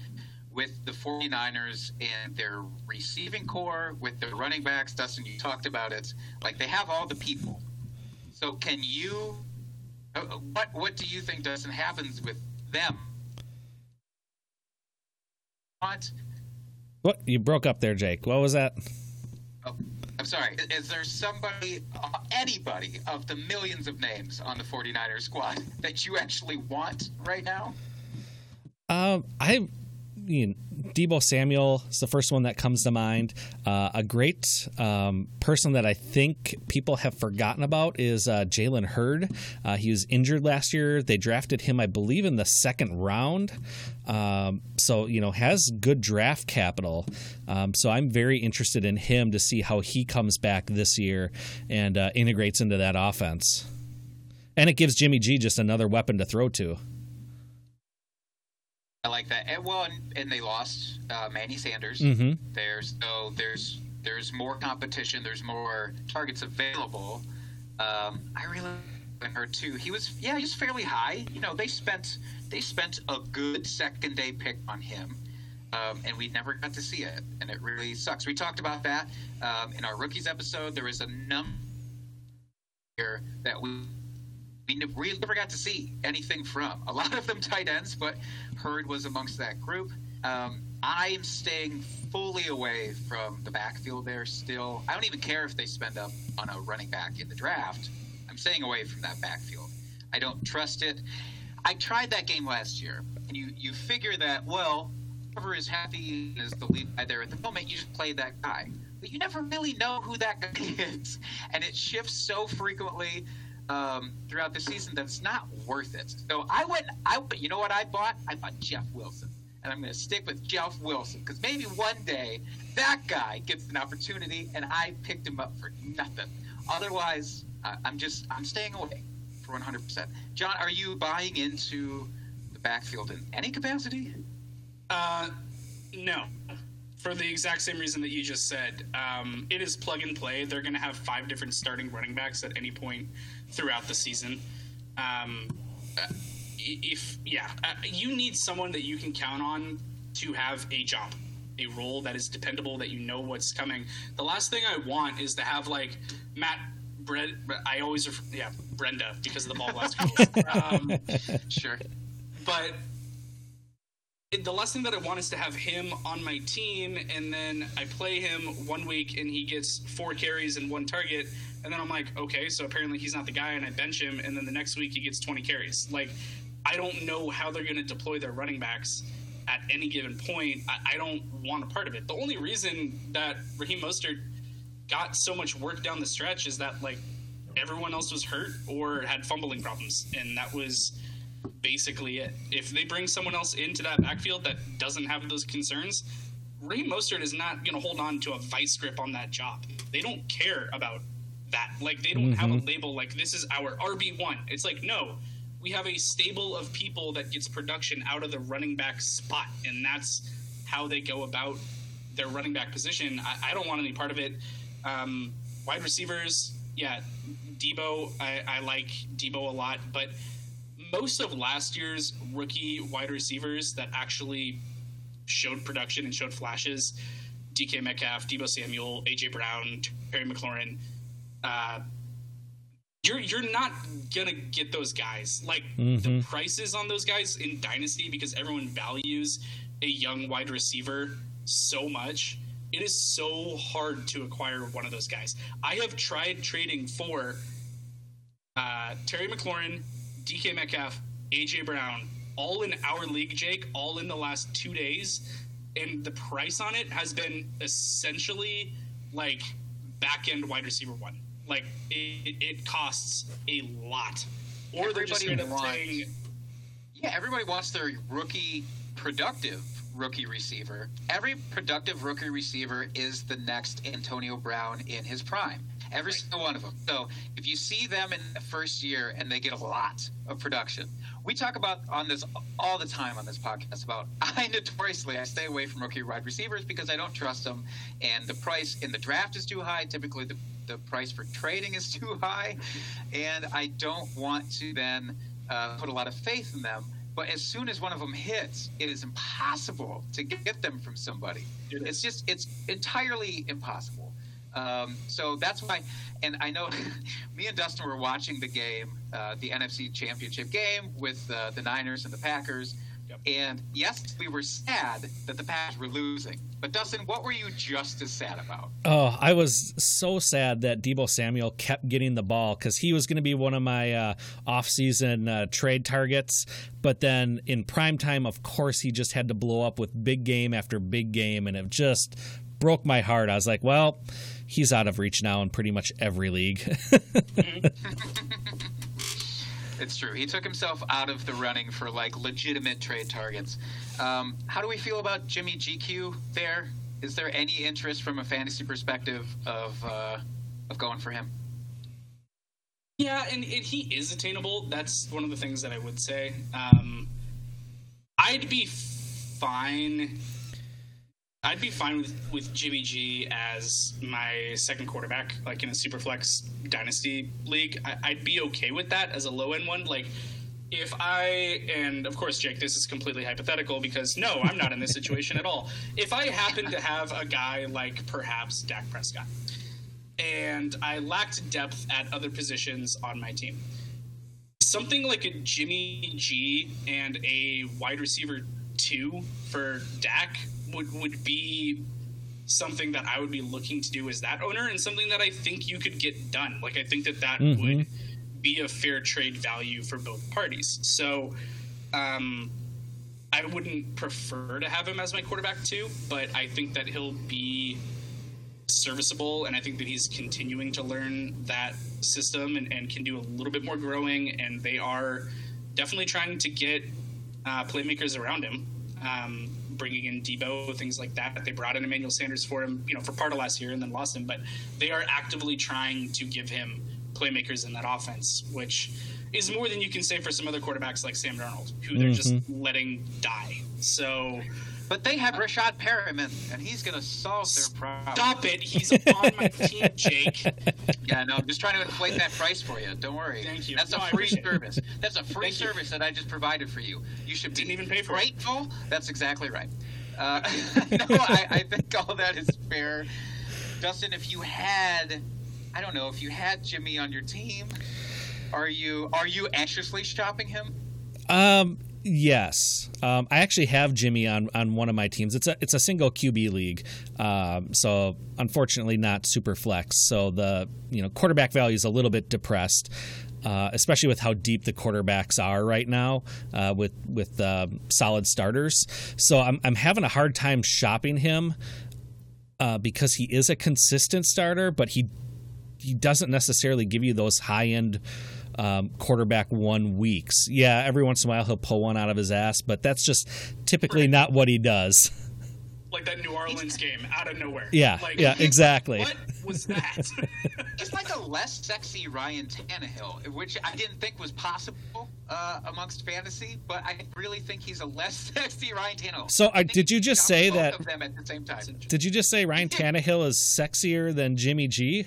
Speaker 2: with the 49ers and their receiving corps, with their running backs? Dustin, you talked about it. Like, they have all the people. So, can you. uh, uh, What, what do you think, Dustin, happens with them? What?
Speaker 1: What you broke up there, Jake? What was that?
Speaker 2: I'm sorry. Is, is there somebody, uh, anybody of the millions of names on the 49ers squad that you actually want right now?
Speaker 1: Um, I, you know, Deebo Samuel is the first one that comes to mind. Uh, a great um, person that I think people have forgotten about is uh, Jalen Hurd. Uh, he was injured last year. They drafted him, I believe, in the second round. Um, so you know has good draft capital. Um, so I'm very interested in him to see how he comes back this year and uh, integrates into that offense. And it gives Jimmy G just another weapon to throw to.
Speaker 2: I like that. And, well, and, and they lost uh, Manny Sanders.
Speaker 1: Mm-hmm.
Speaker 2: There's so there's there's more competition. There's more targets available. Um, I really like Hurd too. He was yeah, he was fairly high. You know, they spent they spent a good second day pick on him. Um, and we never got to see it, and it really sucks. We talked about that um, in our rookies episode. There was a number here that we we never, never got to see anything from. A lot of them tight ends, but Hurd was amongst that group. Um, I'm staying fully away from the backfield there still. I don't even care if they spend up on a running back in the draft. I'm staying away from that backfield. I don't trust it. I tried that game last year, and you, you figure that, well, whoever is happy is the lead guy there at the moment, you just play that guy. But you never really know who that guy is. And it shifts so frequently um, throughout the season that's not worth it. So I went, I you know what I bought? I bought Jeff Wilson. And I'm going to stick with Jeff Wilson because maybe one day that guy gets an opportunity and I picked him up for nothing. Otherwise, I'm just, I'm staying away. for 100%. John, are you buying into the backfield in any capacity?
Speaker 4: Uh, no. For the exact same reason that you just said, um, it is plug and play. They're going to have five different starting running backs at any point throughout the season. Um, uh, if yeah, uh, you need someone that you can count on to have a job, a role that is dependable, that you know what's coming. The last thing I want is to have like Matt. Brett, I always refer, yeah Breida because of the ball last um,
Speaker 2: Sure.
Speaker 4: but it- the last thing that I want is to have him on my team, and then I play him one week and he gets four carries and one target, and then I'm like, okay, so apparently he's not the guy, and I bench him, and then the next week he gets 20 carries. Like, I don't know how they're going to deploy their running backs at any given point. I, I don't want a part of it. The only reason that Raheem Mostert got so much work down the stretch is that like everyone else was hurt or had fumbling problems, and that was basically it. If they bring someone else into that backfield that doesn't have those concerns, Raheem Mostert is not going to hold on to a vice grip on that job. They don't care about that. Like they don't have a label like this is our RB one. It's like no, we have a stable of people that gets production out of the running back spot, and that's how they go about their running back position. I, I don't want any part of it. Um, wide receivers, yeah, Deebo, I, I like Deebo a lot, but most of last year's rookie wide receivers that actually showed production and showed flashes, DK Metcalf, Deebo Samuel, AJ Brown, Terry McLaurin, uh, you're you're not gonna get those guys. Like the prices on those guys in Dynasty because everyone values a young wide receiver so much. It is so hard to acquire one of those guys. I have tried trading for uh, Terry McLaurin, DK Metcalf, AJ Brown, all in our league, Jake, all in the last two days, and the price on it has been essentially like back end wide receiver one. Like it, it costs a lot, or they're just
Speaker 2: Everybody wants-
Speaker 4: saying,
Speaker 2: Yeah, everybody wants their rookie productive rookie receiver. Every productive rookie receiver is the next Antonio Brown in his prime. Every single one of them. So if you see them in the first year and they get a lot of production, we talk about on this all the time on this podcast about I notoriously I stay away from rookie wide receivers because I don't trust them, and the price in the draft is too high. Typically, the the price for trading is too high, and I don't want to then uh, put a lot of faith in them. But as soon as one of them hits, it is impossible to get them from somebody.
Speaker 4: It.
Speaker 2: It's just it's entirely impossible. Um, so that's why, and I know me and Dustin were watching the game, uh, the NFC Championship game with uh, the Niners and the Packers.
Speaker 4: Yep.
Speaker 2: And yes, we were sad that the Packers were losing. But Dustin, what were you just as sad about?
Speaker 1: Oh, I was so sad that Deebo Samuel kept getting the ball because he was going to be one of my uh, off-season uh, trade targets. But then in prime time, of course, he just had to blow up with big game after big game, and it just broke my heart. I was like, well, he's out of reach now in pretty much every league.
Speaker 2: It's true. He took himself out of the running for like legitimate trade targets. Um, how do we feel about Jimmy GQ there? Is there any interest from a fantasy perspective of uh, of going for him?
Speaker 4: Yeah, and, and he is attainable. That's one of the things that I would say. Um, I'd be fine. I'd be fine with, with Jimmy G as my second quarterback, like in a Superflex Dynasty league. I, I'd be okay with that as a low end one. Like, if I, and of course, Jake, this is completely hypothetical because no, I'm not in this situation at all. If I happen to have a guy like perhaps Dak Prescott, and I lacked depth at other positions on my team. Something like a Jimmy G and a wide receiver two for Dak would would be something that I would be looking to do as that owner, and something that I think you could get done. Like I think that that would be a fair trade value for both parties. So. Um, I wouldn't prefer to have him as my quarterback too, but I think that he'll be serviceable, and I think that he's continuing to learn that system and, and can do a little bit more growing. And they are definitely trying to get uh, playmakers around him, um, bringing in Deebo, things like that. They brought in Emmanuel Sanders for him, you know, for part of last year and then lost him. But they are actively trying to give him playmakers in that offense, which is more than you can say for some other quarterbacks like Sam Darnold, who they're just mm-hmm. letting die. So
Speaker 2: But they have Breshad Perriman, and he's going to solve their problem.
Speaker 4: stop it. He's on my team, Jake.
Speaker 2: Yeah, no, I'm just trying to inflate that price for you. Don't worry.
Speaker 4: Thank you.
Speaker 2: That's
Speaker 4: No,
Speaker 2: a
Speaker 4: I
Speaker 2: free
Speaker 4: appreciate it.
Speaker 2: service. That's a free
Speaker 4: Thank you.
Speaker 2: service that I just provided for you. You should
Speaker 4: Didn't
Speaker 2: be
Speaker 4: even pay for it.
Speaker 2: grateful. That's exactly right. Uh, no, I, I think all that is fair. Dustin, if you had, I don't know, if you had Jimmy on your team, are you are you anxiously shopping him?
Speaker 1: Um, yes. Um, I actually have Jimmy on, on one of my teams. It's a it's a single QB league. Um, so unfortunately not super flex. So the you know quarterback value is a little bit depressed. Uh, especially with how deep the quarterbacks are right now, uh, with with um, solid starters, so I'm I'm having a hard time shopping him uh, because he is a consistent starter, but he he doesn't necessarily give you those high end um, quarterback one weeks. Yeah, every once in a while he'll pull one out of his ass, but that's just typically not what he does.
Speaker 4: Like that New Orleans game out of nowhere.
Speaker 1: Yeah,
Speaker 4: Like,
Speaker 1: yeah, exactly.
Speaker 4: What was that?
Speaker 2: He's like a less sexy Ryan Tannehill, which I didn't think was possible uh, amongst fantasy, but I really think he's a less sexy Ryan Tannehill.
Speaker 1: So,
Speaker 2: I
Speaker 1: uh, did you just say
Speaker 2: both
Speaker 1: that-
Speaker 2: of them at the same time?
Speaker 1: Did you just say Ryan Tannehill is sexier than Jimmy G?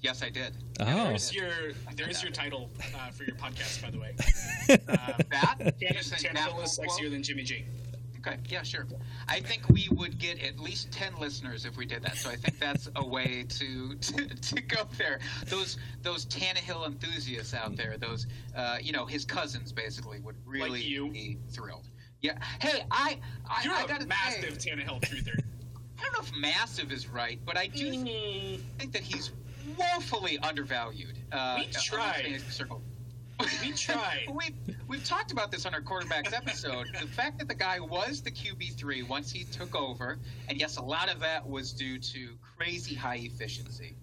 Speaker 2: Yes, I did.
Speaker 1: Oh,
Speaker 4: There's your there's your title uh, for your podcast, by the way.
Speaker 2: That
Speaker 4: Tanner-
Speaker 2: You're that
Speaker 4: Tannehill is sexier than Jimmy G.
Speaker 2: Okay, yeah, sure. I think we would get at least ten listeners if we did that. So I think that's a way to to, to go there. Those those Tannehill enthusiasts out there, those uh, you know his cousins basically would really
Speaker 4: you.
Speaker 2: be thrilled. Yeah. Hey, I I,
Speaker 4: You're
Speaker 2: I
Speaker 4: a
Speaker 2: gotta
Speaker 4: massive
Speaker 2: say,
Speaker 4: Tannehill truther.
Speaker 2: I don't know if massive is right, but I do
Speaker 4: Mm,
Speaker 2: think that he's woefully undervalued. Uh,
Speaker 4: We tried.
Speaker 2: circle.
Speaker 4: We tried.
Speaker 2: we've, we've talked about this on our quarterbacks episode. the fact that the guy was the QB3 once he took over, and yes, a lot of that was due to crazy high efficiency,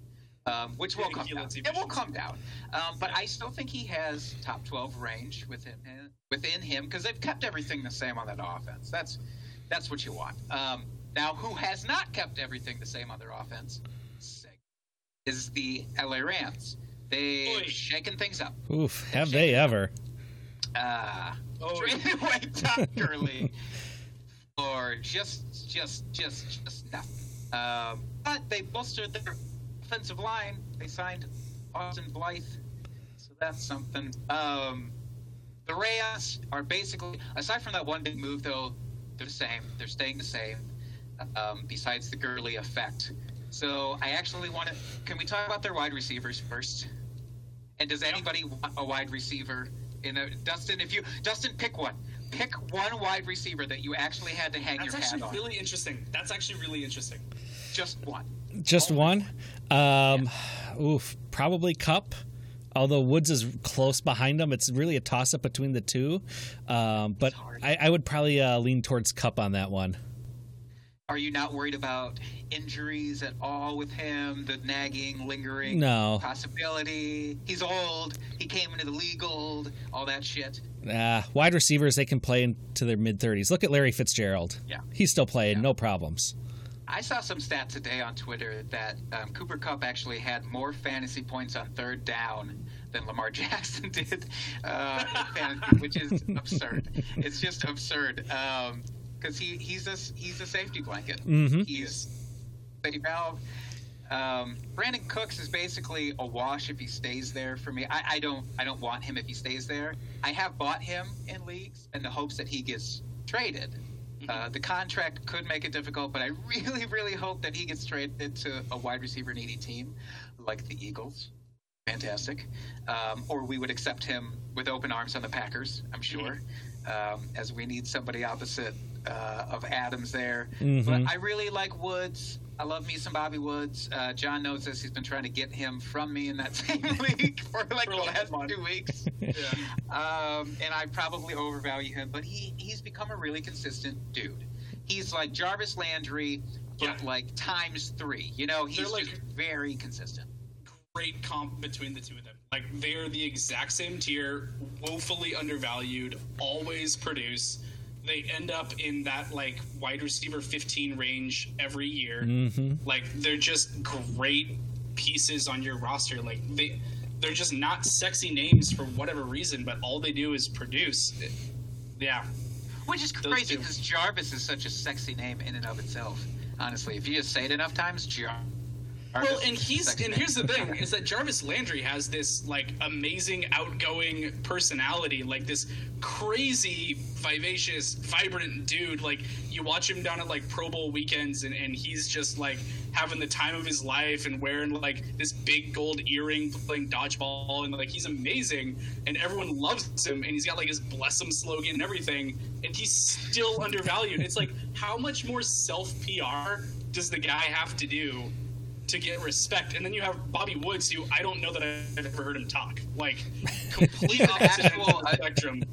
Speaker 2: um, which will come down. It will come down. Um, but I still think he has top 12 range within him, within him because they've kept everything the same on that offense. That's that's what you want. Um, now, who has not kept everything the same on their offense is the LA Rams. They've
Speaker 4: Oy.
Speaker 2: shaken things up.
Speaker 1: oof, have they ever?
Speaker 2: Uh,
Speaker 4: Oh,
Speaker 2: traded away Todd Gurley for just, just, just, just nothing. Um, but they bolstered their offensive line. They signed Austin Blythe, so that's something. Um, the Rams are basically, aside from that one big move, though, they're the same. They're staying the same. Um, besides the Gurley effect. So I actually want to. Can we talk about their wide receivers first? And does anybody want a wide receiver? In a Dustin, if you Dustin, pick one. Pick one wide receiver that you actually had to hang
Speaker 4: That's
Speaker 2: your hat on.
Speaker 4: That's actually
Speaker 2: on.
Speaker 4: really interesting. That's actually really interesting.
Speaker 2: Just one.
Speaker 1: Just one? Um, oof, probably Kupp. Although Woods is close behind him, it's really a toss up between the two. Um, but. I, I would probably uh, lean towards Kupp on that one.
Speaker 2: Are you not worried about injuries at all with him? The nagging, lingering
Speaker 1: No.
Speaker 2: possibility. He's old. He came into the league old. All that shit.
Speaker 1: Uh, wide receivers, they can play into their mid 30s. Look at Larry Fitzgerald.
Speaker 2: Yeah.
Speaker 1: He's still playing,
Speaker 2: Yeah.
Speaker 1: no problems.
Speaker 2: I saw some stat today on Twitter that um, Cooper Kupp actually had more fantasy points on third down than Lamar Jackson did, uh, fantasy, which is absurd. It's just absurd because he he's a he's a safety blanket.
Speaker 1: Mhm.
Speaker 2: He's safety valve. Um, Brandin Cooks is basically a wash if he stays there for me. I, I don't I don't want him if he stays there. I have bought him in leagues in the hopes that he gets traded. Uh, the contract could make it difficult, but I really, really hope that he gets traded to a wide receiver needy team like the Eagles. Fantastic. Um, or we would accept him with open arms on the Packers, I'm sure, um, as we need somebody opposite uh, of Adams there.
Speaker 1: Mhm.
Speaker 2: But I really like Woods. I love me some Bobby Woods. Uh, John knows this. He's been trying to get him from me in that same league for like
Speaker 4: For
Speaker 2: the last
Speaker 4: month.
Speaker 2: two weeks
Speaker 4: Yeah.
Speaker 2: um, and I probably overvalue him, but he he's become a really consistent dude. He's like Jarvis Landry, but
Speaker 4: Yeah.
Speaker 2: like times three. You know, he's
Speaker 4: like-
Speaker 2: just very consistent.
Speaker 4: Great comp between the two of them. Like they're the exact same tier, woefully undervalued, always produce. They end up in that like wide receiver 15 range every year.
Speaker 1: hmm
Speaker 4: Like they're just great pieces on your roster. Like they they're just not sexy names for whatever reason, but all they do is produce. Yeah.
Speaker 2: Which is crazy because Jarvis is such a sexy name in and of itself. Honestly, if you just say it enough times, Jarvis.
Speaker 4: Well, and he's and here's the thing is that Jarvis Landry has this like amazing outgoing personality, like this crazy, vivacious, vibrant dude. Like you watch him down at like Pro Bowl weekends, and, and he's just like having the time of his life and wearing like this big gold earring, playing dodgeball, and like he's amazing, and everyone loves him, and he's got like his bless him slogan and everything, and he's still undervalued. It's like how much more self PR does the guy have to do? To get respect. And then you have Bobby Woods, who I don't know that I've ever heard him talk. Like, complete opposite actual, spectrum.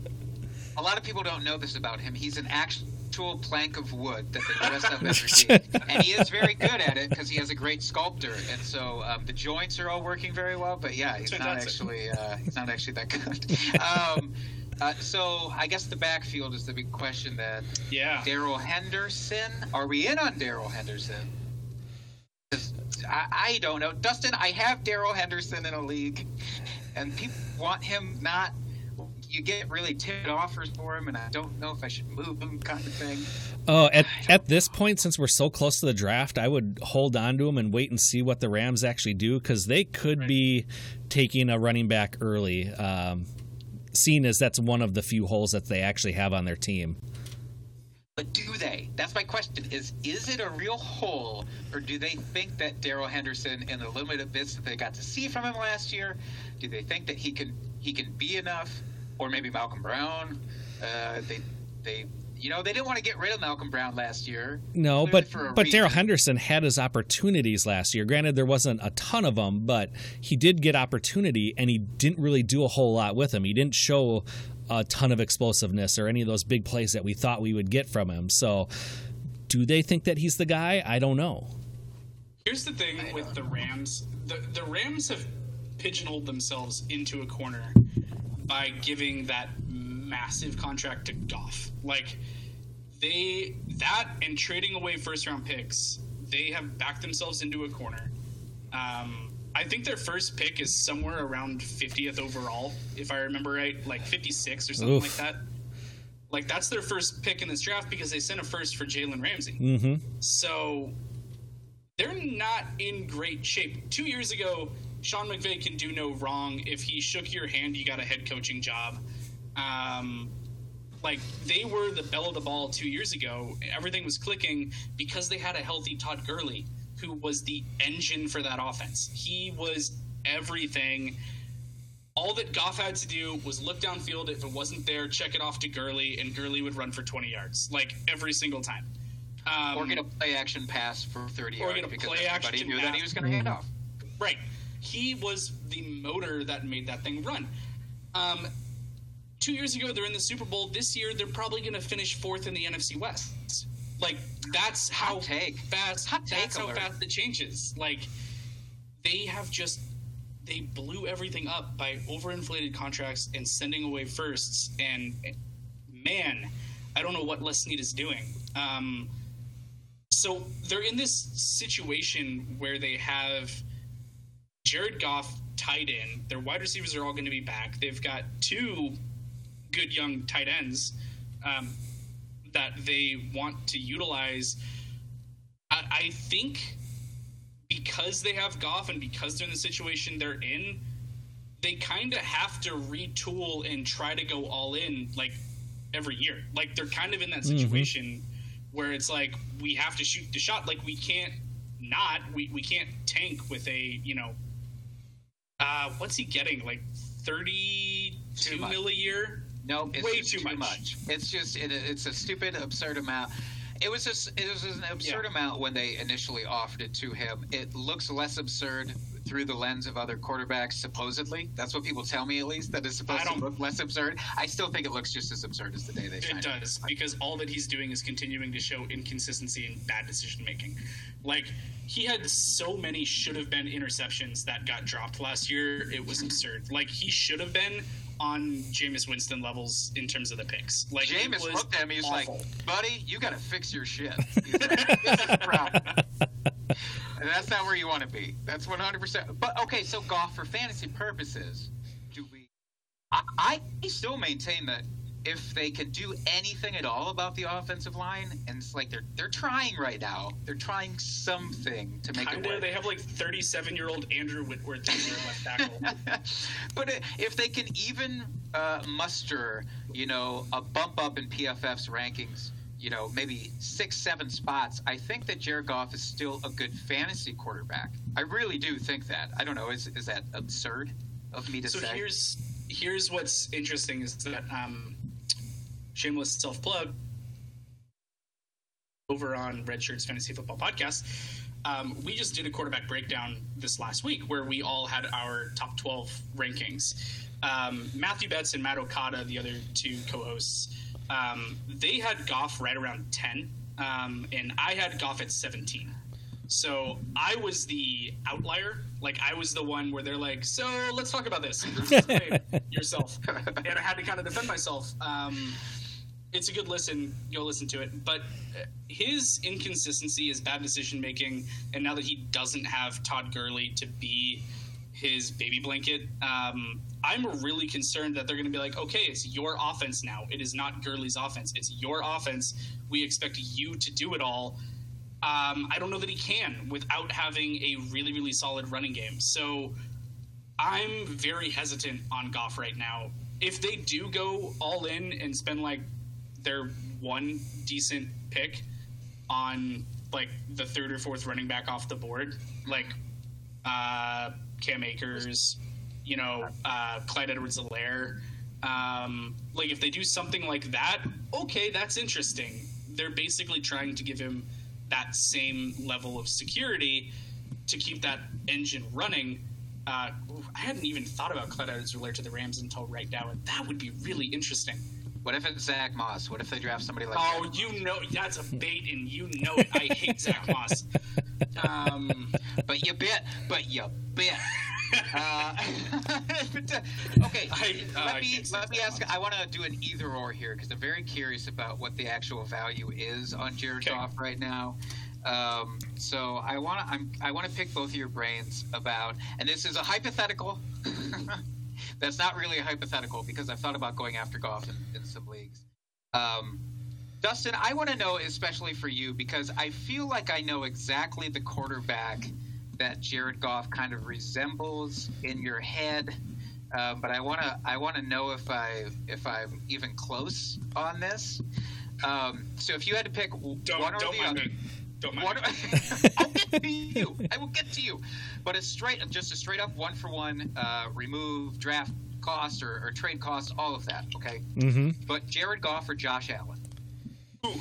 Speaker 2: A lot of people don't know this about him. He's an actual plank of wood that they dress up every day. and he is very good at it because he has a great sculptor. And so um, the joints are all working very well. But yeah, he's not actually uh, he's not actually that good. Um, uh, so I guess the backfield is the big question. That
Speaker 4: yeah,
Speaker 2: Darrell Henderson. Are we in on Darrell Henderson? I, I don't know. Dustin, I have Darrell Henderson in a league, and people want him not. You get really tipped offers for him, and I don't know if I should move him, kind of thing.
Speaker 1: Oh, at at this point, since we're so close to the draft, I would hold on to him and wait and see what the Rams actually do because they could right. be taking a running back early. Um, seen as that's one of the few holes that they actually have on their team.
Speaker 2: But do they? That's my question. Is is it a real hole, or do they think that Darrell Henderson, in the limited bits that they got to see from him last year, do they think that he can he can be enough, or maybe Malcolm Brown? Uh, they they you know they didn't want to get rid of Malcolm Brown last year.
Speaker 1: No, but but Darrell Henderson had his opportunities last year. Granted, there wasn't a ton of them, but he did get opportunity, and he didn't really do a whole lot with them. He didn't show a ton of explosiveness or any of those big plays that we thought we would get from him. So, do they think that he's the guy? I don't know.
Speaker 4: Here's the thing with the Rams the, the Rams have pigeonholed themselves into a corner by giving that massive contract to Goff. Like, they, that and trading away first round picks, they have backed themselves into a corner. Um, I think their first pick is somewhere around 50th overall, if I remember right, like 56 or something Oof. like that. Like that's their first pick in this draft because they sent a first for Jalen Ramsey.
Speaker 1: Mm-hmm.
Speaker 4: So they're not in great shape. Two years ago, Sean McVay can do no wrong. If he shook your hand, you got a head coaching job. Um, like they were the belle of the ball two years ago. Everything was clicking because they had a healthy Todd Gurley who was the engine for that offense. He was everything. All that Goff had to do was look downfield. If it wasn't there, check it off to Gurley, and Gurley would run for 20 yards, like every single time.
Speaker 2: Um, or get a play action pass for 30 yards Or get because play everybody knew pass. that he was going to hand off.
Speaker 4: Right. He was the motor that made that thing run. Um, two years ago, they're in the Super Bowl. This year, they're probably going to finish fourth in the NFC West. Like that's how
Speaker 2: take.
Speaker 4: fast. Hot that's how fast it changes. Like they have just they blew everything up by overinflated contracts and sending away firsts. And man, I don't know what Les Snead is doing. Um, so they're in this situation where they have Jared Goff tied in. Their wide receivers are all going to be back. They've got two good young tight ends. Um, that they want to utilize. I, I think because they have Goff and because they're in the situation they're in, they kind of have to retool and try to go all in like every year. Like they're kind of in that mm-hmm. situation mm-hmm. where it's like we have to shoot the shot. Like we can't not we, we can't tank with a you know uh what's he getting like 32 mil a year
Speaker 2: no, it's way too, much. much. It's just it, it's a stupid, absurd amount. It was just it was an absurd yeah. amount when they initially offered it to him. It looks less absurd through the lens of other quarterbacks, supposedly. That's what people tell me, at least. That is supposed to look less absurd. I still think it looks just as absurd as the day they.
Speaker 4: It does because all that he's doing is continuing to show inconsistency and bad decision making. Like he had so many should have been interceptions that got dropped last year. It was absurd. Like he should have been on Jameis Winston levels in terms of the picks. Like it
Speaker 2: Jameis looked at me. He's
Speaker 4: awful.
Speaker 2: like, "Buddy, you got to fix your shit." He's like, "This is the problem." And that's not where you want to be. That's one hundred percent. But okay, so Goff for fantasy purposes, do we? I, I still maintain that if they can do anything at all about the offensive line, and it's like they're they're trying right now. They're trying something to make it
Speaker 4: Kinda,
Speaker 2: work.
Speaker 4: they have like 37 year old Andrew Whitworth in their left tackle.
Speaker 2: but if they can even uh, muster, you know, a bump up in PFF's rankings, you know, maybe six, seven spots, I think that Jared Goff is still a good fantasy quarterback. I really do think that. I don't know. Is is that absurd of me to
Speaker 4: so
Speaker 2: say?
Speaker 4: here's here's what's interesting is that um, shameless self plug over on Red Shirts Fantasy Football Podcast. Um, we just did a quarterback breakdown this last week where we all had our top 12 rankings. Um, Matthew Betts and Matt Okada, the other two co-hosts, um, they had Goff right around 10, um, and I had Goff at 17. So I was the outlier. Like I was the one where they're like, "So let's talk about this." Yourself, and I had to kind of defend myself. Um, it's a good listen. Go listen to it. But uh, his inconsistency, his bad decision making, and now that he doesn't have Todd Gurley to be his baby blanket, um, I'm really concerned that they're going to be like, okay, it's your offense now. It is not Gurley's offense. It's your offense. We expect you to do it all. Um, I don't know that he can without having a really, really solid running game. So I'm very hesitant on Goff right now. If they do go all in and spend like their one decent pick on like the third or fourth running back off the board, like uh, Cam Akers, you know, uh, Clyde Edwards-Helaire. Um, like if they do something like that, okay, that's interesting. They're basically trying to give him that same level of security to keep that engine running. Uh, I hadn't even thought about Clyde Edwards-Helaire to the Rams until right now, and that would be really interesting.
Speaker 2: What if it's Zach Moss? What if they draft somebody like
Speaker 4: Oh,
Speaker 2: that?
Speaker 4: you know that's a bait, and you know it. I hate Zach Moss. Um,
Speaker 2: But you bet. But you bet. Uh, okay,
Speaker 4: I- uh,
Speaker 2: let me let me ask. I want to do an either or here because I'm very curious about what the actual value is on Jared
Speaker 4: Okay.
Speaker 2: Goff right now. Um, so I want to I want to pick both of your brains about, and this is a hypothetical. That's not really a hypothetical because I've thought about going after Goff in, in some leagues. Um, Dustin, I want to know, especially for you, because I feel like I know exactly the quarterback that Jared Goff kind of resembles in your head. Uh, but I want to I want to know if I if I'm even close on this. Um, so if you had to pick
Speaker 4: don't
Speaker 2: one or
Speaker 4: don't
Speaker 2: the other,
Speaker 4: me. Don't mind
Speaker 2: one. I'll get to you. I will get to you. But a straight, just a straight up one for one, uh, remove draft cost or, or trade cost, all of that. Okay.
Speaker 1: Mm-hmm.
Speaker 2: But Jared Goff or Josh Allen?
Speaker 4: Ooh,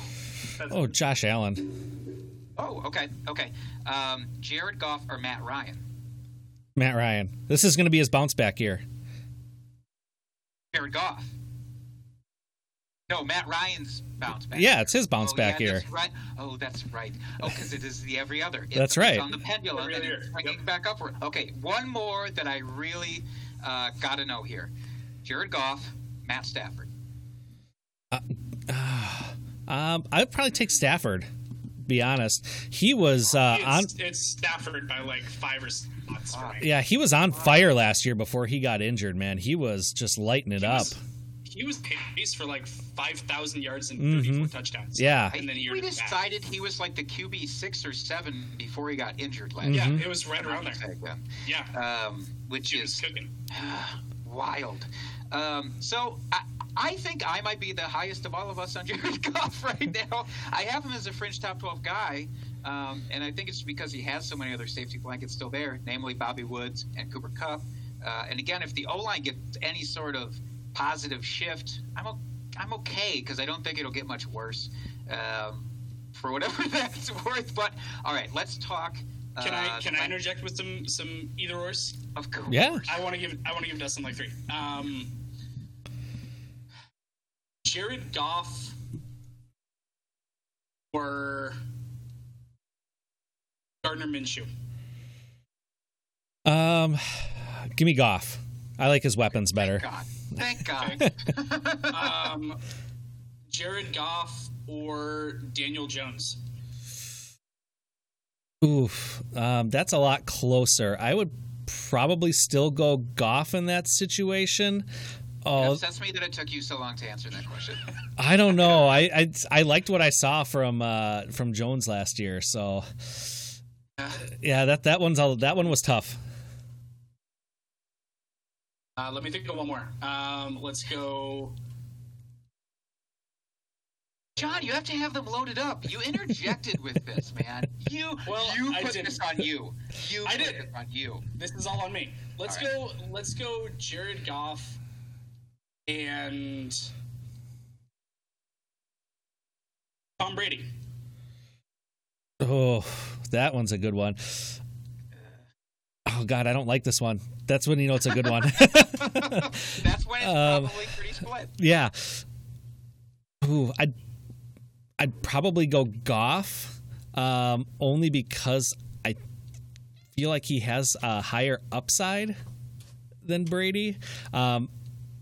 Speaker 1: Oh, Josh Allen,
Speaker 2: Oh, okay, okay. Um, Jared Goff or Matt Ryan?
Speaker 1: Matt Ryan. This is going to be his bounce back year.
Speaker 2: Jared Goff. No, Matt Ryan's bounce back.
Speaker 1: Yeah, it's his bounce
Speaker 2: oh,
Speaker 1: back
Speaker 2: yeah,
Speaker 1: year.
Speaker 2: That's right. Oh, that's right. Oh, because it is the every other. It's,
Speaker 1: That's right.
Speaker 2: It's on the pendulum
Speaker 4: Every
Speaker 2: and
Speaker 4: other
Speaker 2: it's
Speaker 4: year.
Speaker 2: swinging
Speaker 4: Yep.
Speaker 2: back upward. Okay, one more that I really uh, got to know here: Jared Goff, Matt Stafford.
Speaker 1: Um, I'd probably take Stafford. Be honest, he was uh, on.
Speaker 4: it's, it's Stafford by like five or six spots.
Speaker 1: Yeah, he was on fire last year before he got injured. Man, he was just lighting it
Speaker 4: He
Speaker 1: up.
Speaker 4: was- He was paced for like five thousand yards and
Speaker 1: Mhm.
Speaker 4: 34 touchdowns.
Speaker 1: Yeah.
Speaker 4: And then he
Speaker 2: we
Speaker 4: earned it back.
Speaker 2: decided he was like the QB six or seven before he got injured last
Speaker 4: Yeah, it was right around there.
Speaker 2: year.
Speaker 4: Yeah,
Speaker 2: Um, which
Speaker 4: he was
Speaker 2: is
Speaker 4: cooking.
Speaker 2: wild. Um, so I, I think I might be the highest of all of us on Jared Goff right now. I have him as a fringe top 12 guy, um, and I think it's because he has so many other safety blankets still there, namely Bobby Woods and Cooper Kupp. Uh, and again, if the O line gets any sort of positive shift, I'm o- I'm okay because I don't think it'll get much worse. Um, for whatever that's worth, but all right, let's talk.
Speaker 4: Can I
Speaker 2: uh,
Speaker 4: can I interject with some some either ors?
Speaker 2: Of course.
Speaker 1: Yeah.
Speaker 4: I want to give I want to give Dustin like three. Um, Jared Goff or Gardner Minshew.
Speaker 1: Um, give me Goff. I like his weapons better.
Speaker 2: Thank God. Thank
Speaker 4: God. um, Jared Goff or Daniel Jones?
Speaker 1: Oof, um, that's a lot closer. I would probably still go Goff in that situation.
Speaker 2: Oh, it upsets me that it took you so long to answer that question.
Speaker 1: I don't know. I, I, I liked what I saw from uh, from Jones last year. So yeah, that that one's all, that one was tough.
Speaker 4: Uh, let me think of one more. Um, let's go.
Speaker 2: John, you have to have them loaded up. You interjected with this, man. You well, you put this on you. You I did. on you.
Speaker 4: This is all on me. Let's right. go. Let's go. Jared Goff and Tom Brady.
Speaker 1: Oh, that one's a good one. Oh God, I don't like this one. That's when you know it's a good one.
Speaker 2: That's when it's um, probably pretty split.
Speaker 1: Yeah. Ooh, I'd I'd probably go Goff, um, only because I feel like he has a higher upside than Brady. Um,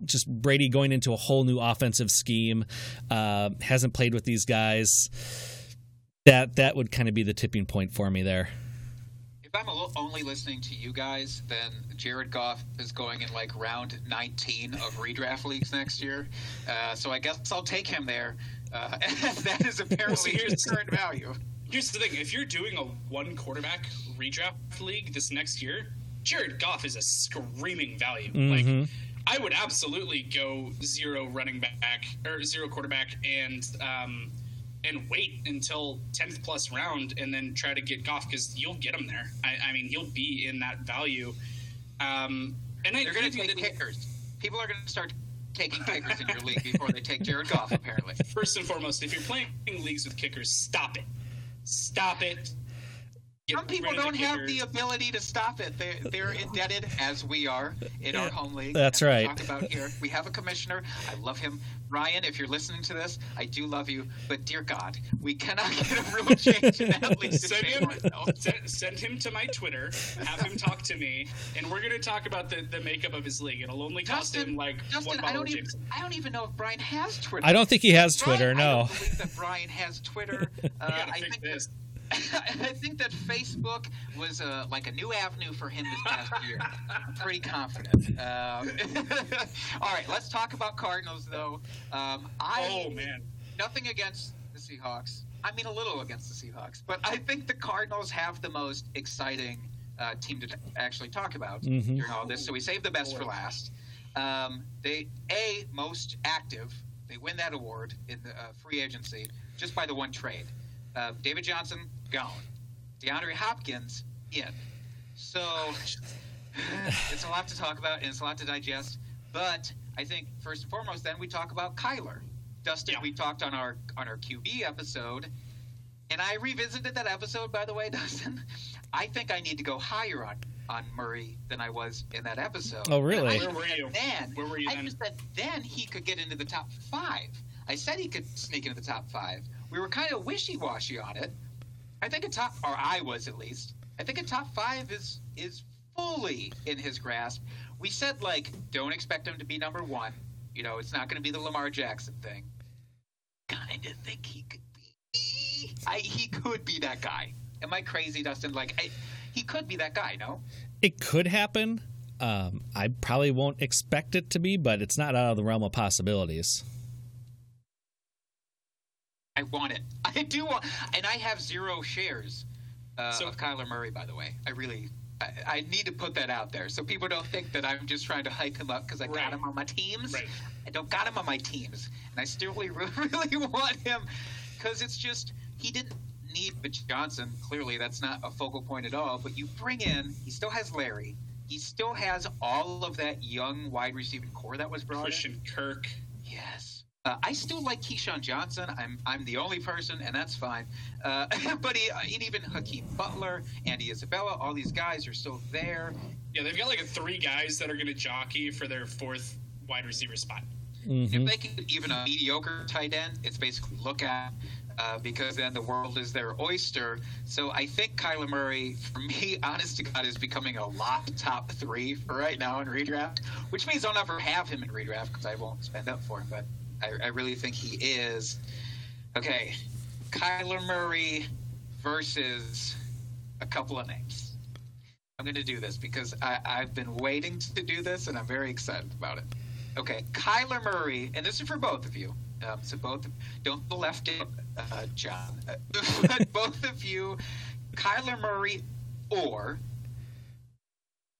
Speaker 1: just Brady going into a whole new offensive scheme, uh, hasn't played with these guys. That that would kind of be the tipping point for me there.
Speaker 2: If I'm only listening to you guys, then Jared Goff is going in like round 19 of redraft leagues next year. Uh, so I guess I'll take him there. Uh, that is apparently his current value.
Speaker 4: Here's the thing: if you're doing a one quarterback redraft league this next year, Jared Goff is a screaming value. Mm-hmm. Like I would absolutely go zero running back or zero quarterback and um, and wait until tenth plus round and then try to get Goff because you'll get him there. I, I, mean, he'll be in that value. Um, and
Speaker 2: they're going to take kickers. People are going to start taking kickers in your league before they take Jared Goff. Apparently,
Speaker 4: first and foremost, if you're playing leagues with kickers, stop it. Stop it.
Speaker 2: Some people don't have the ability to stop it. They're, they're indebted, as we are in our home league.
Speaker 1: That's right.
Speaker 2: Talk about here. We have a commissioner. I love him. Ryan, if you're listening to this, I do love you, but dear God, we cannot get a rule change in that league.
Speaker 4: Send him, send, send, him to my Twitter. Have him talk to me, and we're going to talk about the, the makeup of his league. It'll only cost Justin, him like Justin, one
Speaker 2: I don't even I don't even know if Brian has Twitter.
Speaker 1: I don't think he has Twitter.
Speaker 2: Brian,
Speaker 1: no.
Speaker 2: I don't believe that Brian has Twitter. Uh, I think this. That, I think that Facebook was uh, like a new avenue for him this past year. I'm pretty confident. Um, all right, let's talk about Cardinals, though. Um, I,
Speaker 4: oh man,
Speaker 2: nothing against the Seahawks. I mean, a little against the Seahawks, but I think the Cardinals have the most exciting uh, team to t- actually talk about mm-hmm. during all this. So we saved the best for last. Um, they a most active. They win that award in the uh, free agency just by the one trade. Uh, David Johnson gone. DeAndre Hopkins in. So it's a lot to talk about and it's a lot to digest. But I think first and foremost, then we talk about Kyler. Dustin, yeah. we talked on our on our QB episode, and I revisited that episode. By the way, Dustin, I think I need to go higher on on Murray than I was in that episode.
Speaker 1: Oh, really?
Speaker 4: Where were you?
Speaker 2: Then
Speaker 4: Where were you
Speaker 2: I
Speaker 4: then?
Speaker 2: just said then he could get into the top five. I said he could sneak into the top five. We were kind of wishy washy on it, I think a top, or I was at least. I think a top five is is fully in his grasp. We said like, don't expect him to be number one. You know, it's not going to be the Lamar Jackson thing. Kind of think he could be. I, he could be that guy. Am I crazy, Dustin? Like, I, he could be that guy. No,
Speaker 1: it could happen. Um, I probably won't expect it to be, but it's not out of the realm of possibilities.
Speaker 2: I want it. I do want, and I have zero shares uh, so, of Kyler Murray. By the way, I really, I, I, need to put that out there so people don't think that I'm just trying to hype him up because I right. got him on my teams.
Speaker 4: Right.
Speaker 2: I don't got him on my teams, and I still really, really want him because it's just he didn't need Mitch Johnson. Clearly, that's not a focal point at all. But you bring in, he still has Larry. He still has all of that young wide receiving corps that was brought in.
Speaker 4: Christian
Speaker 2: in.
Speaker 4: Kirk.
Speaker 2: Yes. Uh, I still like KeeSean Johnson. I'm I'm the only person, and that's fine. Uh, but he, uh, even Hakeem Butler, Andy Isabella, all these guys are still there.
Speaker 4: Yeah, they've got like three guys that are going to jockey for their fourth wide receiver spot.
Speaker 2: Mm-hmm. If they can even a mediocre tight end, it's basically look at uh, because then the world is their oyster. So I think Kyler Murray, for me, honest to God, is becoming a lock top three for right now in redraft, which means I'll never have him in redraft because I won't spend up for him. But I, I really think he is. Okay, Kyler Murray versus a couple of names. I'm going to do this because I, I've been waiting to do this and I'm very excited about it. Okay, Kyler Murray, and this is for both of you. Um, so both, don't the left it, uh, John. both of you, Kyler Murray or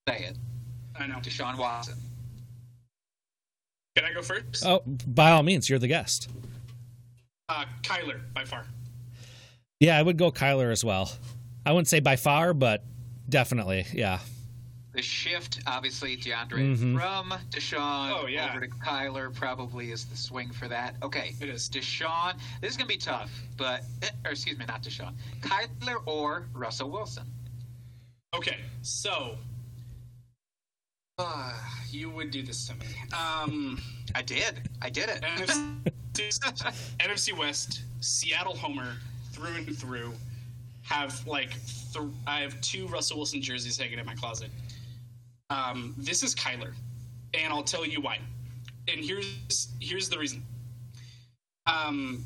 Speaker 2: say it,
Speaker 4: I know.
Speaker 2: Deshaun Watson.
Speaker 4: Can I go first?
Speaker 1: Oh, by all means, you're the guest.
Speaker 4: Uh, Kyler, by far.
Speaker 1: Yeah, I would go Kyler as well. I wouldn't say by far, but definitely, yeah.
Speaker 2: The shift, obviously, DeAndre
Speaker 1: Mhm.
Speaker 2: from Deshaun
Speaker 4: Oh, yeah.
Speaker 2: over to Kyler probably is the swing for that. Okay,
Speaker 4: It is.
Speaker 2: Deshaun. This is gonna be tough, but eh, or excuse me, not Deshaun. Kyler or Russell Wilson.
Speaker 4: Okay, so uh, you would do this to me. Um,
Speaker 2: I did. I did it.
Speaker 4: NFC, NFC West, Seattle Homer through and through. Have like th- I have two Russell Wilson jerseys hanging in my closet. Um, this is Kyler, and I'll tell you why. And here's here's the reason. Um,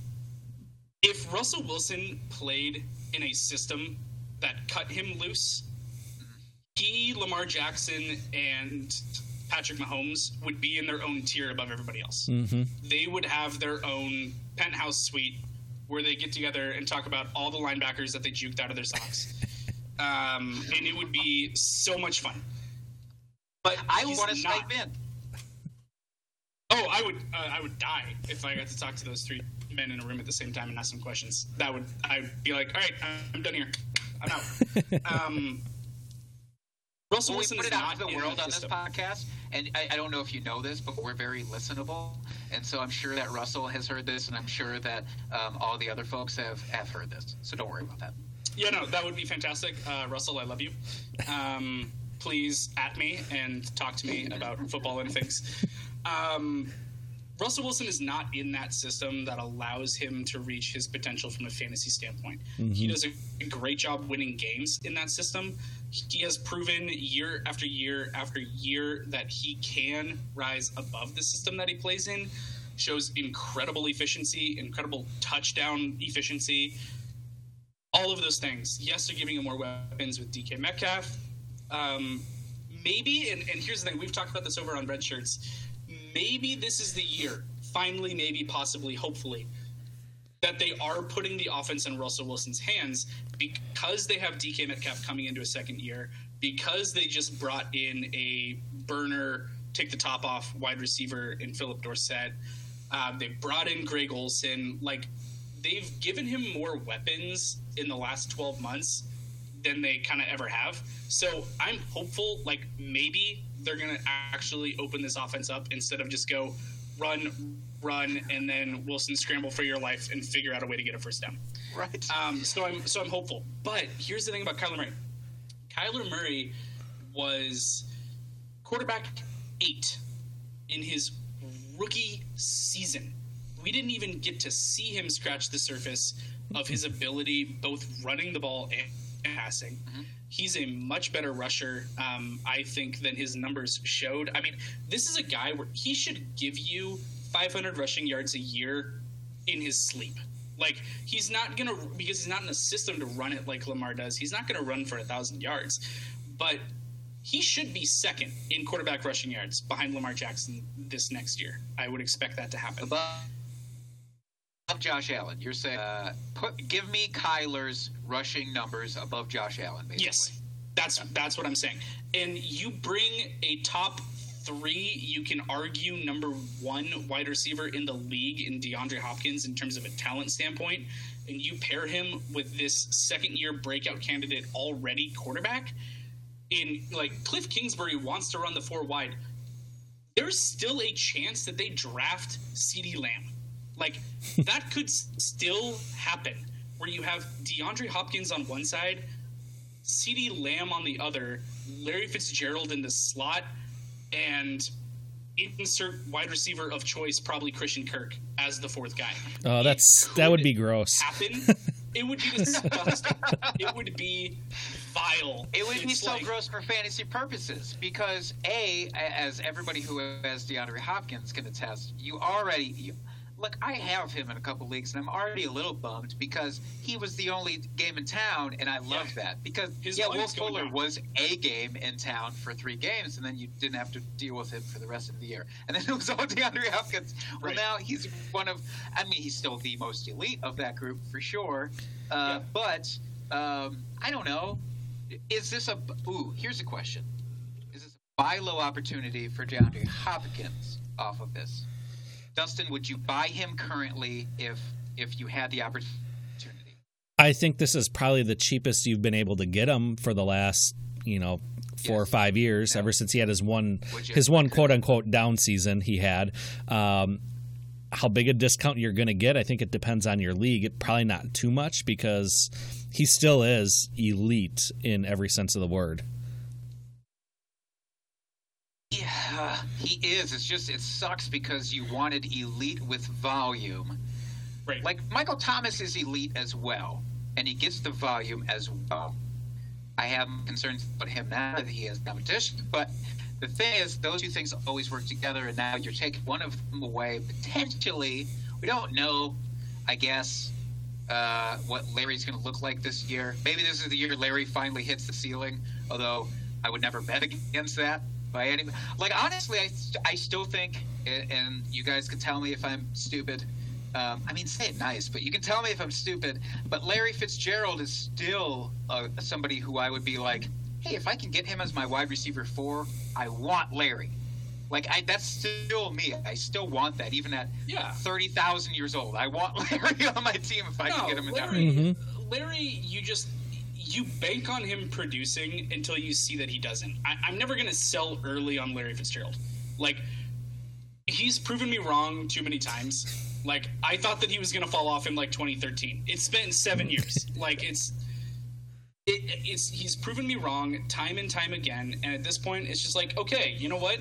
Speaker 4: if Russell Wilson played in a system that cut him loose, he, Lamar Jackson, and Patrick Mahomes would be in their own tier above everybody else.
Speaker 1: hmm
Speaker 4: They would have their own penthouse suite where they get together and talk about all the linebackers that they juked out of their socks. um, and it would be so much fun. But
Speaker 2: I
Speaker 4: he's
Speaker 2: want to
Speaker 4: not-
Speaker 2: Skype in.
Speaker 4: Oh, I would uh, I would die if I got to talk to those three men in a room at the same time and ask them questions. That would I'd be like, all right, I'm done here. I'm out. um, Russell
Speaker 2: Well, we
Speaker 4: Wilson
Speaker 2: put
Speaker 4: is
Speaker 2: it out
Speaker 4: not
Speaker 2: to the world
Speaker 4: that
Speaker 2: on this
Speaker 4: system.
Speaker 2: podcast, and I, I don't know if you know this, but we're very listenable, and so I'm sure that Russell has heard this, and I'm sure that um, all the other folks have have heard this. So don't worry about that.
Speaker 4: Yeah, no, that would be fantastic. Uh, Russell, I love you. Um, please at me and talk to me about football and things. Um, Russell Wilson is not in that system that allows him to reach his potential from a fantasy standpoint. He does a great job winning games in that system. He has proven year after year after year that he can rise above the system that he plays in. Shows incredible efficiency, incredible touchdown efficiency all of those things. Yes, they're giving him more weapons with DK Metcalf. Um, maybe, and, and here's the thing: we've talked about this over on Red Shirts. Maybe this is the year, finally, maybe, possibly, hopefully, that they are putting the offense in Russell Wilson's hands because they have DK Metcalf coming into a second year, because they just brought in a burner, take the top off wide receiver in Phillip Dorsett. Uh, they brought in Greg Olsen. Like, they've given him more weapons in the last 12 months than they kind of ever have. So I'm hopeful, like, maybe they're going to actually open this offense up instead of just go run, run, and then Wilson scramble for your life and figure out a way to get a first down.
Speaker 2: Right.
Speaker 4: Um, so I'm so I'm hopeful. But here's the thing about Kyler Murray. Kyler Murray was quarterback eight in his rookie season. We didn't even get to see him scratch the surface of his ability, both running the ball and passing. He's a much better rusher, um, I think, than his numbers showed. I mean, this is a guy where he should give you 500 rushing yards a year in his sleep. Like he's not gonna because he's not in a system to run it like Lamar does. He's not gonna run for a thousand yards, but he should be second in quarterback rushing yards behind Lamar Jackson this next year. I would expect that to happen.
Speaker 2: above above Josh Allen. You're saying, uh, put give me Kyler's rushing numbers above Josh Allen. Basically.
Speaker 4: Yes, that's that's what I'm saying. And you bring a top three, you can argue number one wide receiver in the league in DeAndre Hopkins in terms of a talent standpoint, and you pair him with this second year breakout candidate already quarterback. In like Cliff Kingsbury wants to run the four wide. There's still a chance that they draft CeeDee Lamb. Like that could still happen where you have DeAndre Hopkins on one side, CeeDee Lamb on the other, Larry Fitzgerald in the slot, and insert wide receiver of choice, probably Christian Kirk as the fourth guy.
Speaker 1: Oh, that's that would be gross.
Speaker 4: Happen. it would be disgusting. it would be vile.
Speaker 2: It would be so
Speaker 4: like-
Speaker 2: gross for fantasy purposes because a, as everybody who has DeAndre Hopkins can attest, you already you, look. I have him in a couple leagues, and I'm already a little bummed because he was the only game in town, and I love
Speaker 4: Yeah.
Speaker 2: that because
Speaker 4: His
Speaker 2: yeah, Will Fuller was a game in town for three games, and then you didn't have to deal with him for the rest of the year, and then it was all DeAndre Hopkins. Well,
Speaker 4: Right.
Speaker 2: now he's one of. I mean, he's still the most elite of that group for sure, uh,
Speaker 4: Yeah.
Speaker 2: but um, I don't know. Is this a ooh? Here's a question: Is this a buy low opportunity for DeAndre Hopkins off of this? Dustin, would you buy him currently if if you had the opportunity?
Speaker 1: I think this is probably the cheapest you've been able to get him for the last, you know, four or five years.
Speaker 2: Yeah.
Speaker 1: Ever since he had his one, his one quote unquote down season he had. Um, how big a discount you're going to get, I think it depends on your league. It, probably not too much because he still is elite in every sense of the word.
Speaker 2: Yeah, he is. It's just it sucks because you wanted elite with volume.
Speaker 4: Right.
Speaker 2: Like Michael Thomas is elite as well, and he gets the volume as well. I have concerns about him now that he has competition, but the thing is, those two things always work together, and now you're taking one of them away potentially. We don't know, I guess, uh, what Larry's going to look like this year. Maybe this is the year Larry finally hits the ceiling, although I would never bet against that by any. Like honestly, I, I still think, and- and you guys can tell me if I'm stupid. Um, I mean, say it nice, but you can tell me if I'm stupid. But Larry Fitzgerald is still uh, somebody who I would be like, hey, if I can get him as my wide receiver four, I want Larry. Like I, that's still me. I still want that, even at
Speaker 4: Yeah.
Speaker 2: thirty thousand years old. I want Larry on my team if I can get him in that
Speaker 4: Larry,
Speaker 2: range.
Speaker 4: Larry, you just you bank on him producing until you see that he doesn't. I, I'm never gonna sell early on Larry Fitzgerald. Like he's proven me wrong too many times. Like I thought that he was gonna fall off in like 2013. It's been seven years. Like it's. It, it's he's proven me wrong time and time again, and at this point, it's just like, okay, you know what?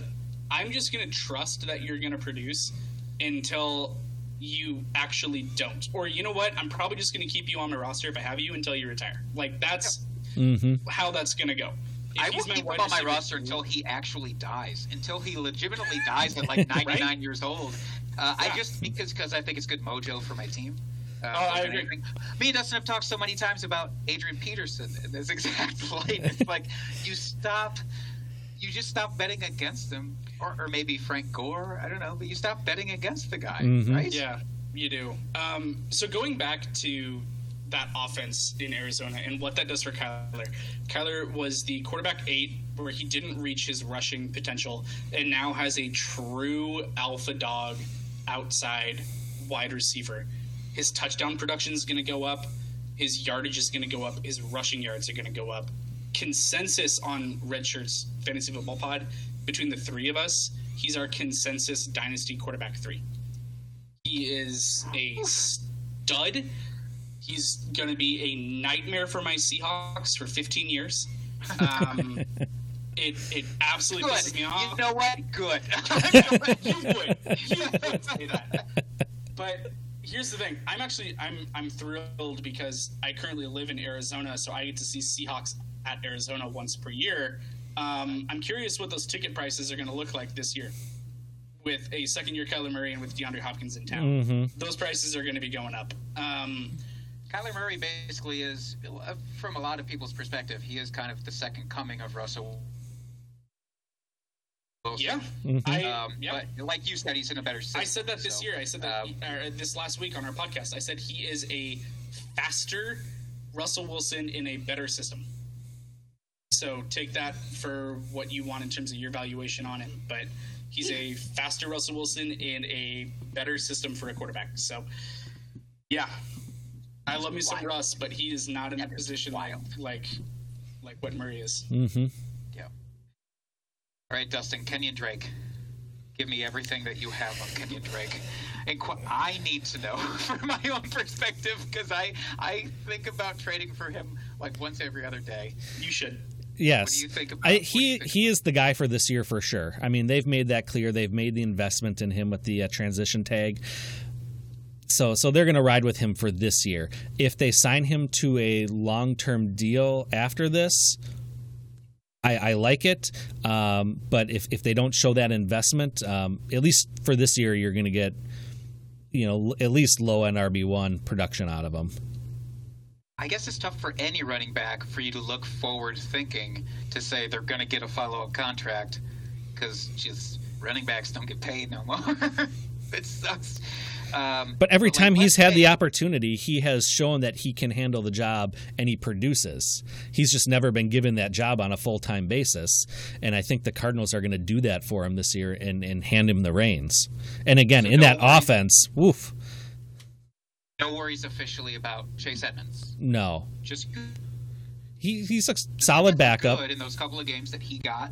Speaker 4: I'm just gonna trust that you're gonna produce until you actually don't. Or you know what? I'm probably just going to keep you on my roster if I have you until you retire. Like that's
Speaker 1: hmm
Speaker 4: how that's going to go. If
Speaker 2: I will keep him on my roster until he actually dies, until he legitimately dies at like 99 years old. Uh, I just because because I think it's good mojo for my team. Uh,
Speaker 4: Oh, I agree.
Speaker 2: anything. Me and Dustin have talked so many times about Adrian Peterson in this exact light. It's like you stop, you just stop betting against him, or, or maybe Frank Gore. I don't know, but you stop betting against the guy,
Speaker 1: Mhm.
Speaker 2: right?
Speaker 4: Yeah, you do. Um, so going back to that offense in Arizona and what that does for Kyler. Kyler was the quarterback eight, where he didn't reach his rushing potential, and now has a true alpha dog outside wide receiver. His touchdown production is going to go up. His yardage is going to go up. His rushing yards are going to go up. Consensus on Red Shirts Fantasy Football Pod between the three of us, he's our consensus dynasty quarterback three. He is a stud. He's going to be a nightmare for my Seahawks for 15 years. Um, it it absolutely
Speaker 2: Good.
Speaker 4: pisses me off.
Speaker 2: You know what? Good.
Speaker 4: you would. You would say that. But here's the thing. I'm actually I'm I'm thrilled because I currently live in Arizona, so I get to see Seahawks at Arizona once per year. Um, I'm curious what those ticket prices are going to look like this year with a second year Kyler Murray and with DeAndre Hopkins in town.
Speaker 1: hmm
Speaker 4: Those prices are going to be going up. Um,
Speaker 2: Kyler Murray basically is, uh, from a lot of people's perspective, he is kind of the second coming of Russell. Wilson.
Speaker 4: yeah,
Speaker 1: Mhm.
Speaker 4: I
Speaker 2: Um,
Speaker 4: yeah.
Speaker 2: But like you said, he's in a better system.
Speaker 4: I said that this
Speaker 2: so,
Speaker 4: year. I said that
Speaker 2: um,
Speaker 4: uh, this last week on our podcast. I said he is a faster Russell Wilson in a better system. So take that for what you want in terms of your valuation on him. But he's a faster Russell Wilson in a better system for a quarterback. So yeah, I love me some
Speaker 2: wild.
Speaker 4: Russ, but he is not in
Speaker 2: That
Speaker 4: the position
Speaker 2: wild.
Speaker 4: like like what Murray is.
Speaker 1: hmm
Speaker 2: All right, Dustin, Kenyan Drake. Give me everything that you have on Kenyan Drake. And qu- I need to know from my own perspective because I I think about trading for him like once every other day.
Speaker 4: You should.
Speaker 1: Yes,
Speaker 2: What do you think about-
Speaker 1: I, he he is the guy for this year for sure. I mean, they've made that clear. They've made the investment in him with the uh, transition tag. So so they're going to ride with him for this year. If they sign him to a long term deal after this, I, I like it. Um, but if if they don't show that investment, um, at least for this year, you're going to get you know at least low end RB one production out of him.
Speaker 2: I guess it's tough for any running back for you to look forward thinking to say they're going to get a follow up contract because just running backs don't get paid no more. it sucks. Um,
Speaker 1: But every
Speaker 2: like,
Speaker 1: time he's
Speaker 2: let's
Speaker 1: had the opportunity, he has shown that he can handle the job and he produces. He's just never been given that job on a full time basis. And I think the Cardinals are going to do that for him this year and, and hand him the reins. And again,
Speaker 2: So
Speaker 1: in
Speaker 2: no
Speaker 1: that offense, woof,
Speaker 2: no worries officially about Chase Edmonds.
Speaker 1: no.
Speaker 2: Just
Speaker 1: He, he's a solid backup.
Speaker 2: good in those couple of games that he got.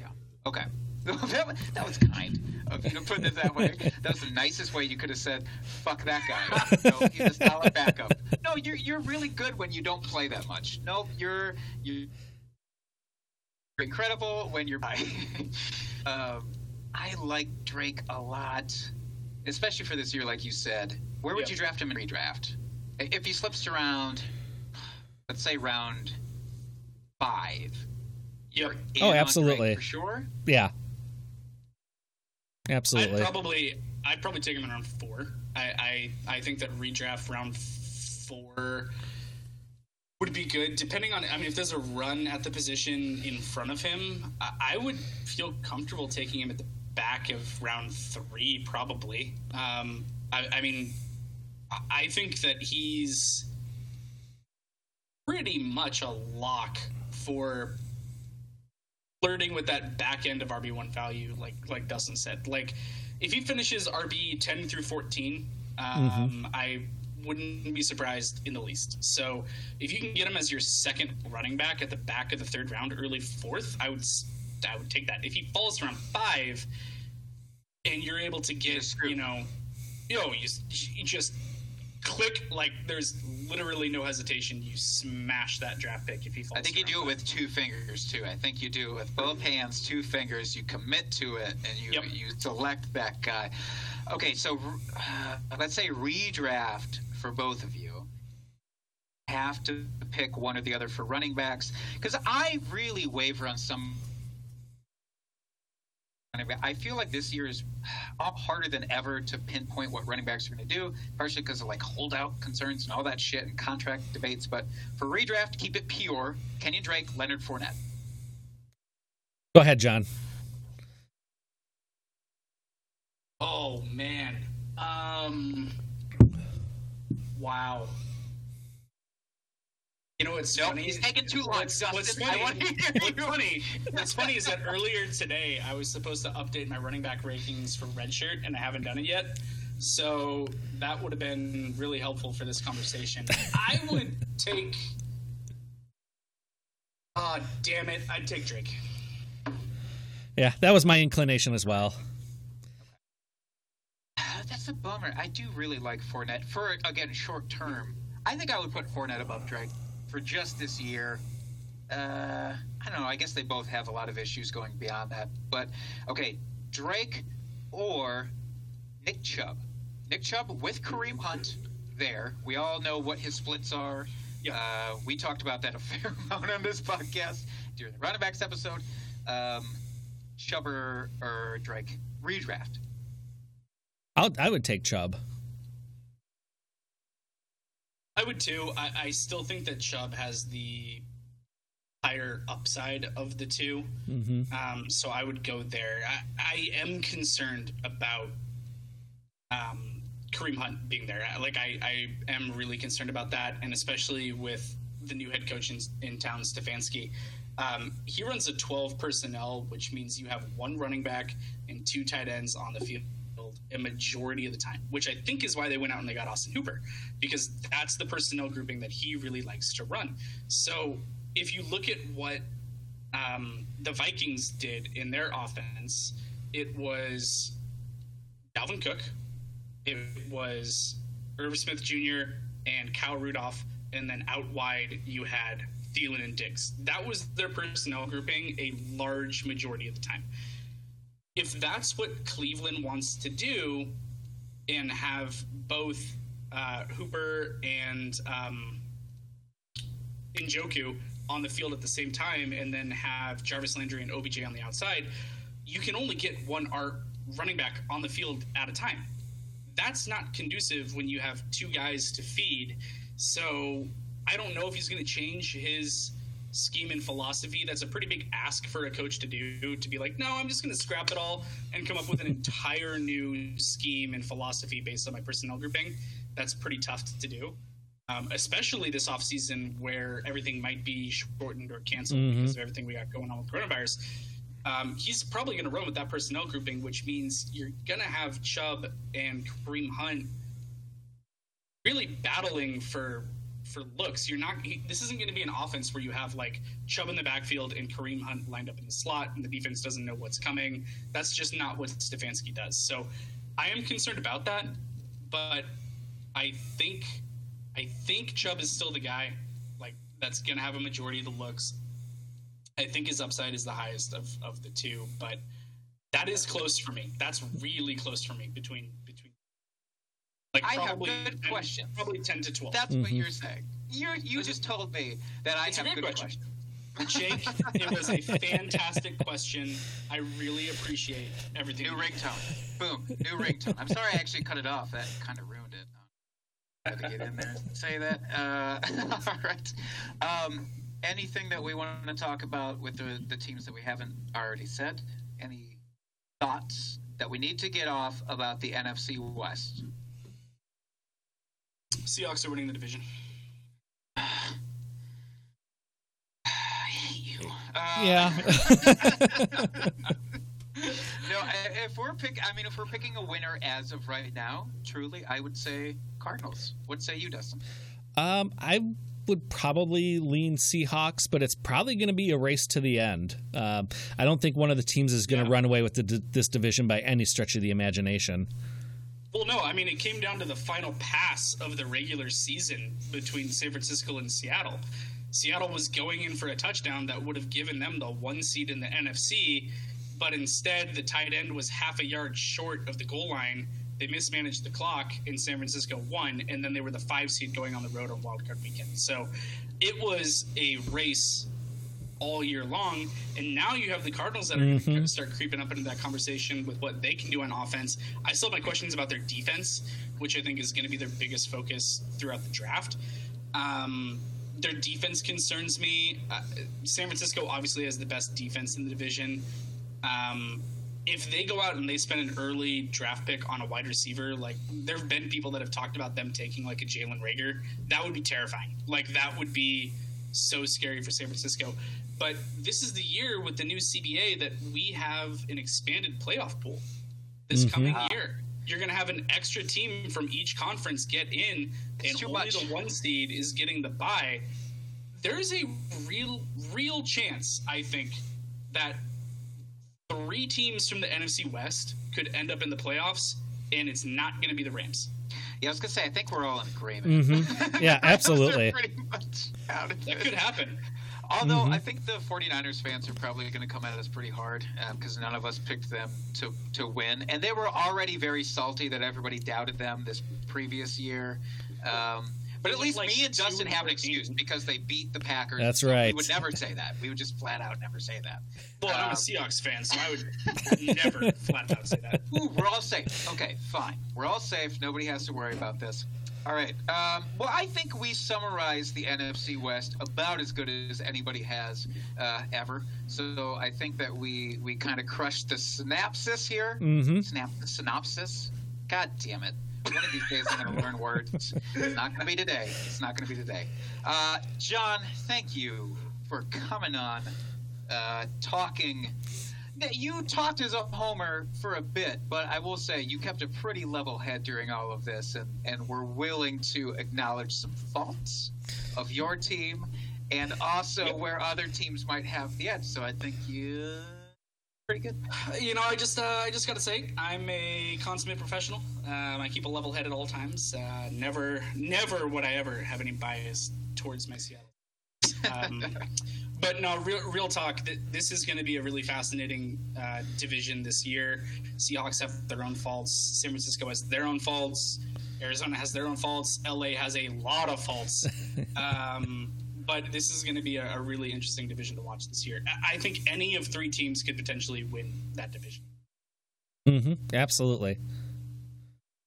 Speaker 2: Yeah. Okay. that, was- that was kind of you to put it that way. That was the nicest way you could have said, "Fuck that guy." No, he's a solid backup. No, you're you're really good when you don't play that much. No, you're you. are incredible when you're. um, I like Drake a lot, especially for this year, like you said. Where would
Speaker 4: Yeah.
Speaker 2: you draft him in redraft? If he slips to round, let's say round five.
Speaker 4: Yep.
Speaker 2: in
Speaker 1: Oh,
Speaker 2: on
Speaker 1: absolutely.
Speaker 2: for sure.
Speaker 1: Yeah. Absolutely.
Speaker 4: I'd
Speaker 1: Absolutely.
Speaker 4: probably I'd probably take him in round four. I I, I think that redraft round four would be good. Depending on I mean if there's a run at the position in front of him, I, I would feel comfortable taking him at the back of round three probably. Um, I, I mean I- think that he's pretty much a lock for flirting with that back end of RB one value, like like Dustin said. Like if he finishes RB ten through fourteen, um, I wouldn't be surprised in the least. So if you can get him as your second running back at the back of the third round, early fourth, I would I would take that. If he falls around five, and you're able to get you know, yo, you, s- you just click like there's literally no hesitation. You smash that draft pick if he falls.
Speaker 2: I think you do it with two fingers too. I think you do it with both hands, two fingers. You commit to it and you
Speaker 4: Yep.
Speaker 2: you select that guy. Okay, so uh, let's say redraft for both of you. Have to pick one or the other for running backs because I really waver on some. Running back. I feel like this year is harder than ever to pinpoint what running backs are going to do, partially because of like holdout concerns and all that shit and contract debates. But for redraft, keep it pure. Kenyan Drake, Leonard Fournette.
Speaker 1: Go ahead, John.
Speaker 4: Oh man. Um. Wow. You know what's
Speaker 2: Nope,
Speaker 4: funny?
Speaker 2: he's taking too long,
Speaker 4: What's, what's
Speaker 2: Dustin. I
Speaker 4: funny?
Speaker 2: want to hear
Speaker 4: what's
Speaker 2: you.
Speaker 4: funny? What's funny is that earlier today I was supposed to update my running back rankings for Redshirt, and I haven't done it yet. So that would have been really helpful for this conversation. I would take. Ah, damn it! I'd take Drake.
Speaker 1: Yeah, that was my inclination as well.
Speaker 2: That's a bummer. I do really like Fournette for again short term. I think I would put Fournette above Drake for just this year. Uh, I don't know. I guess they both have a lot of issues going beyond that. But okay, Drake or Nick Chubb. Nick Chubb with Kareem Hunt there. We all know what his splits are.
Speaker 4: Yep.
Speaker 2: Uh, we talked about that a fair amount on this podcast during the running backs episode. Um, Chubb or, or Drake redraft.
Speaker 1: I'll, I would take Chubb.
Speaker 4: I would too. I, I still think that Chubb has the higher upside of the two.
Speaker 1: hmm
Speaker 4: Um, so I would go there. I, I am concerned about um, Kareem Hunt being there. Like I, I am really concerned about that, and especially with the new head coach in, in town, Stefanski. Um, he runs a 12 personnel, which means you have one running back and two tight ends on the field a majority of the time, which I think is why they went out and they got Austin Hooper, because that's the personnel grouping that he really likes to run. So if you look at what um, the Vikings did in their offense, it was Dalvin Cook, it was Irv Smith Jr. and Kyle Rudolph, and then out wide you had Thielen and Diggs. That was their personnel grouping a large majority of the time. If that's what Cleveland wants to do and have both uh, Hooper and um, Njoku on the field at the same time and then have Jarvis Landry and OBJ on the outside, you can only get one art running back on the field at a time. That's not conducive when you have two guys to feed. So I don't know if he's going to change his scheme and philosophy. That's a pretty big ask for a coach to do to be like, no, I'm just going to scrap it all and come up with an entire new scheme and philosophy based on my personnel grouping. That's pretty tough to do. Um, especially this offseason where everything might be shortened or canceled mm-hmm. because of everything we got going on with coronavirus. Um, he's probably going to run with that personnel grouping, which means you're going to have Chubb and Kareem Hunt really battling for for looks. You're not. This isn't going to be an offense where you have like Chubb in the backfield and Kareem Hunt lined up in the slot, and the defense doesn't know what's coming. That's just not what Stefanski does. So, I am concerned about that, but I think I think Chubb is still the guy. Like that's going to have a majority of the looks. I think his upside is the highest of, of the two, but that is close for me. That's really close for me between.
Speaker 2: Like I have good 10, questions.
Speaker 4: Probably ten to twelve.
Speaker 2: That's mm-hmm. what you're saying. You you just told me that I it's have good question. questions.
Speaker 4: Jake, it was a fantastic question. I really appreciate everything.
Speaker 2: New ringtone. Boom. New ringtone. I'm sorry I actually cut it off. That kind of ruined it. I had to get in there and say that. Uh, all right. Um, anything that we want to talk about with the, the teams that we haven't already said? Any thoughts that we need to get off about the NFC West?
Speaker 4: Seahawks are winning the division. I
Speaker 2: hate you.
Speaker 1: Uh, yeah.
Speaker 2: no, if we're pick, I mean, if we're picking a winner as of right now, truly, I would say Cardinals. What say you, Dustin?
Speaker 1: Um, I would probably lean Seahawks, but it's probably going to be a race to the end. Um, I don't think one of the teams is going to yeah. run away with the, this division by any stretch of the imagination.
Speaker 4: Well, no, I mean it came down to the final pass of the regular season between San Francisco and Seattle. Seattle was going in for a touchdown that would have given them the one seed in the NFC, but instead the tight end was half a yard short of the goal line they mismanaged the clock in San Francisco won, and then they were the five seed going on the road on Wild Card Weekend. So it was a race all year long, and now you have the Cardinals that are mm-hmm. going to start creeping up into that conversation with what they can do on offense. I still have my questions about their defense, which I think is going to be their biggest focus throughout the draft. Um, their defense concerns me. Uh, San Francisco obviously has the best defense in the division. Um, if they go out and they spend an early draft pick on a wide receiver, like there have been people that have talked about them taking like a Jalen Reagor, that would be terrifying. Like that would be so scary for San Francisco. But this is the year with the new CBA that we have an expanded playoff pool this mm-hmm. coming year. You're going to have an extra team from each conference get in, and only much. the one seed is getting the bye. There is a real, real chance, I think, that three teams from the NFC West could end up in the playoffs, and it's not going to be the Rams.
Speaker 2: Yeah, I was going to say, I think we're all in agreement.
Speaker 1: Mm-hmm. Yeah, absolutely.
Speaker 2: pretty much out
Speaker 4: of that could happen.
Speaker 2: Although mm-hmm. I think the 49ers fans are probably going to come at us pretty hard because um, none of us picked them to, to win. And they were already very salty that everybody doubted them this previous year. Um, but at least like me and Justin have an excuse because they beat the Packers.
Speaker 1: That's right.
Speaker 2: We would never say that. We would just flat out never say that.
Speaker 4: Well, um, I'm a um, Seahawks fan, so I would never flat out say that.
Speaker 2: Ooh, we're all safe. Okay, fine. We're all safe. Nobody has to worry about this. All right. Um, well, I think we summarized the NFC West about as good as anybody has uh, ever. So I think that we we kind of crushed the synopsis here.
Speaker 1: Mm-hmm.
Speaker 2: Snap the synopsis. God damn it. One of these days I'm going to learn words. It's not going to be today. It's not going to be today. Uh, John, thank you for coming on, uh, talking. You talked as a homer for a bit, but I will say you kept a pretty level head during all of this, and, and were willing to acknowledge some faults of your team and also where other teams might have the edge. So I think you pretty good.
Speaker 4: You know, I just uh, I just got to say, I'm a consummate professional. Um, I keep a level head at all times. Uh, never, never would I ever have any bias towards my Seattle. Um, but no, real, real talk. Th- this is going to be a really fascinating uh, division this year. Seahawks have their own faults. San Francisco has their own faults. Arizona has their own faults. LA has a lot of faults. um, but this is going to be a, a, really interesting division to watch this year. I think any of three teams could potentially win that division.
Speaker 1: Mm-hmm. Absolutely.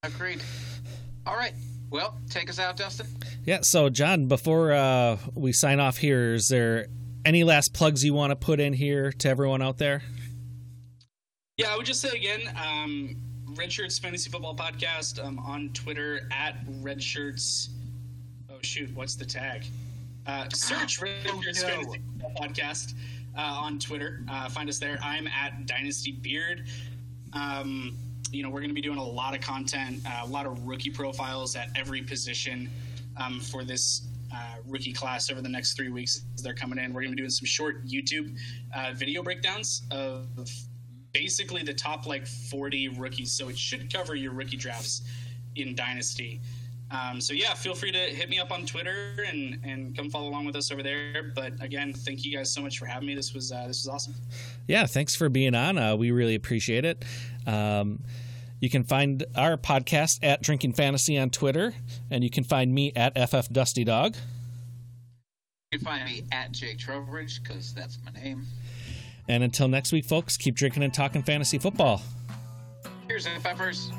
Speaker 2: Agreed. All right. Well, take us out, Dustin.
Speaker 1: Yeah. So, John, before uh, we sign off here, is there any last plugs you want to put in here to everyone out there?
Speaker 4: Yeah, I would just say again, um, Red Shirts Fantasy Football Podcast um, on Twitter at Red Shirts. Oh shoot, what's the tag? Uh, search Fantasy Football Podcast uh, on Twitter. Uh, find us there. I'm at Dynasty Beard. Um, you know, we're going to be doing a lot of content, uh, a lot of rookie profiles at every position um, for this uh, rookie class over the next three weeks. They're coming in. We're going to be doing some short YouTube uh, video breakdowns of basically the top like 40 rookies. So it should cover your rookie drafts in Dynasty. Um, so yeah, feel free to hit me up on Twitter and and come follow along with us over there. But again, thank you guys so much for having me. This was uh, this was awesome.
Speaker 1: Yeah, thanks for being on. Uh, we really appreciate it. Um, you can find our podcast at Drinking Fantasy on Twitter, and you can find me at FF Dusty Dog.
Speaker 2: You can find me at Jake Trowbridge because that's my name.
Speaker 1: And until next week, folks, keep drinking and talking fantasy football.
Speaker 2: Cheers, FFers.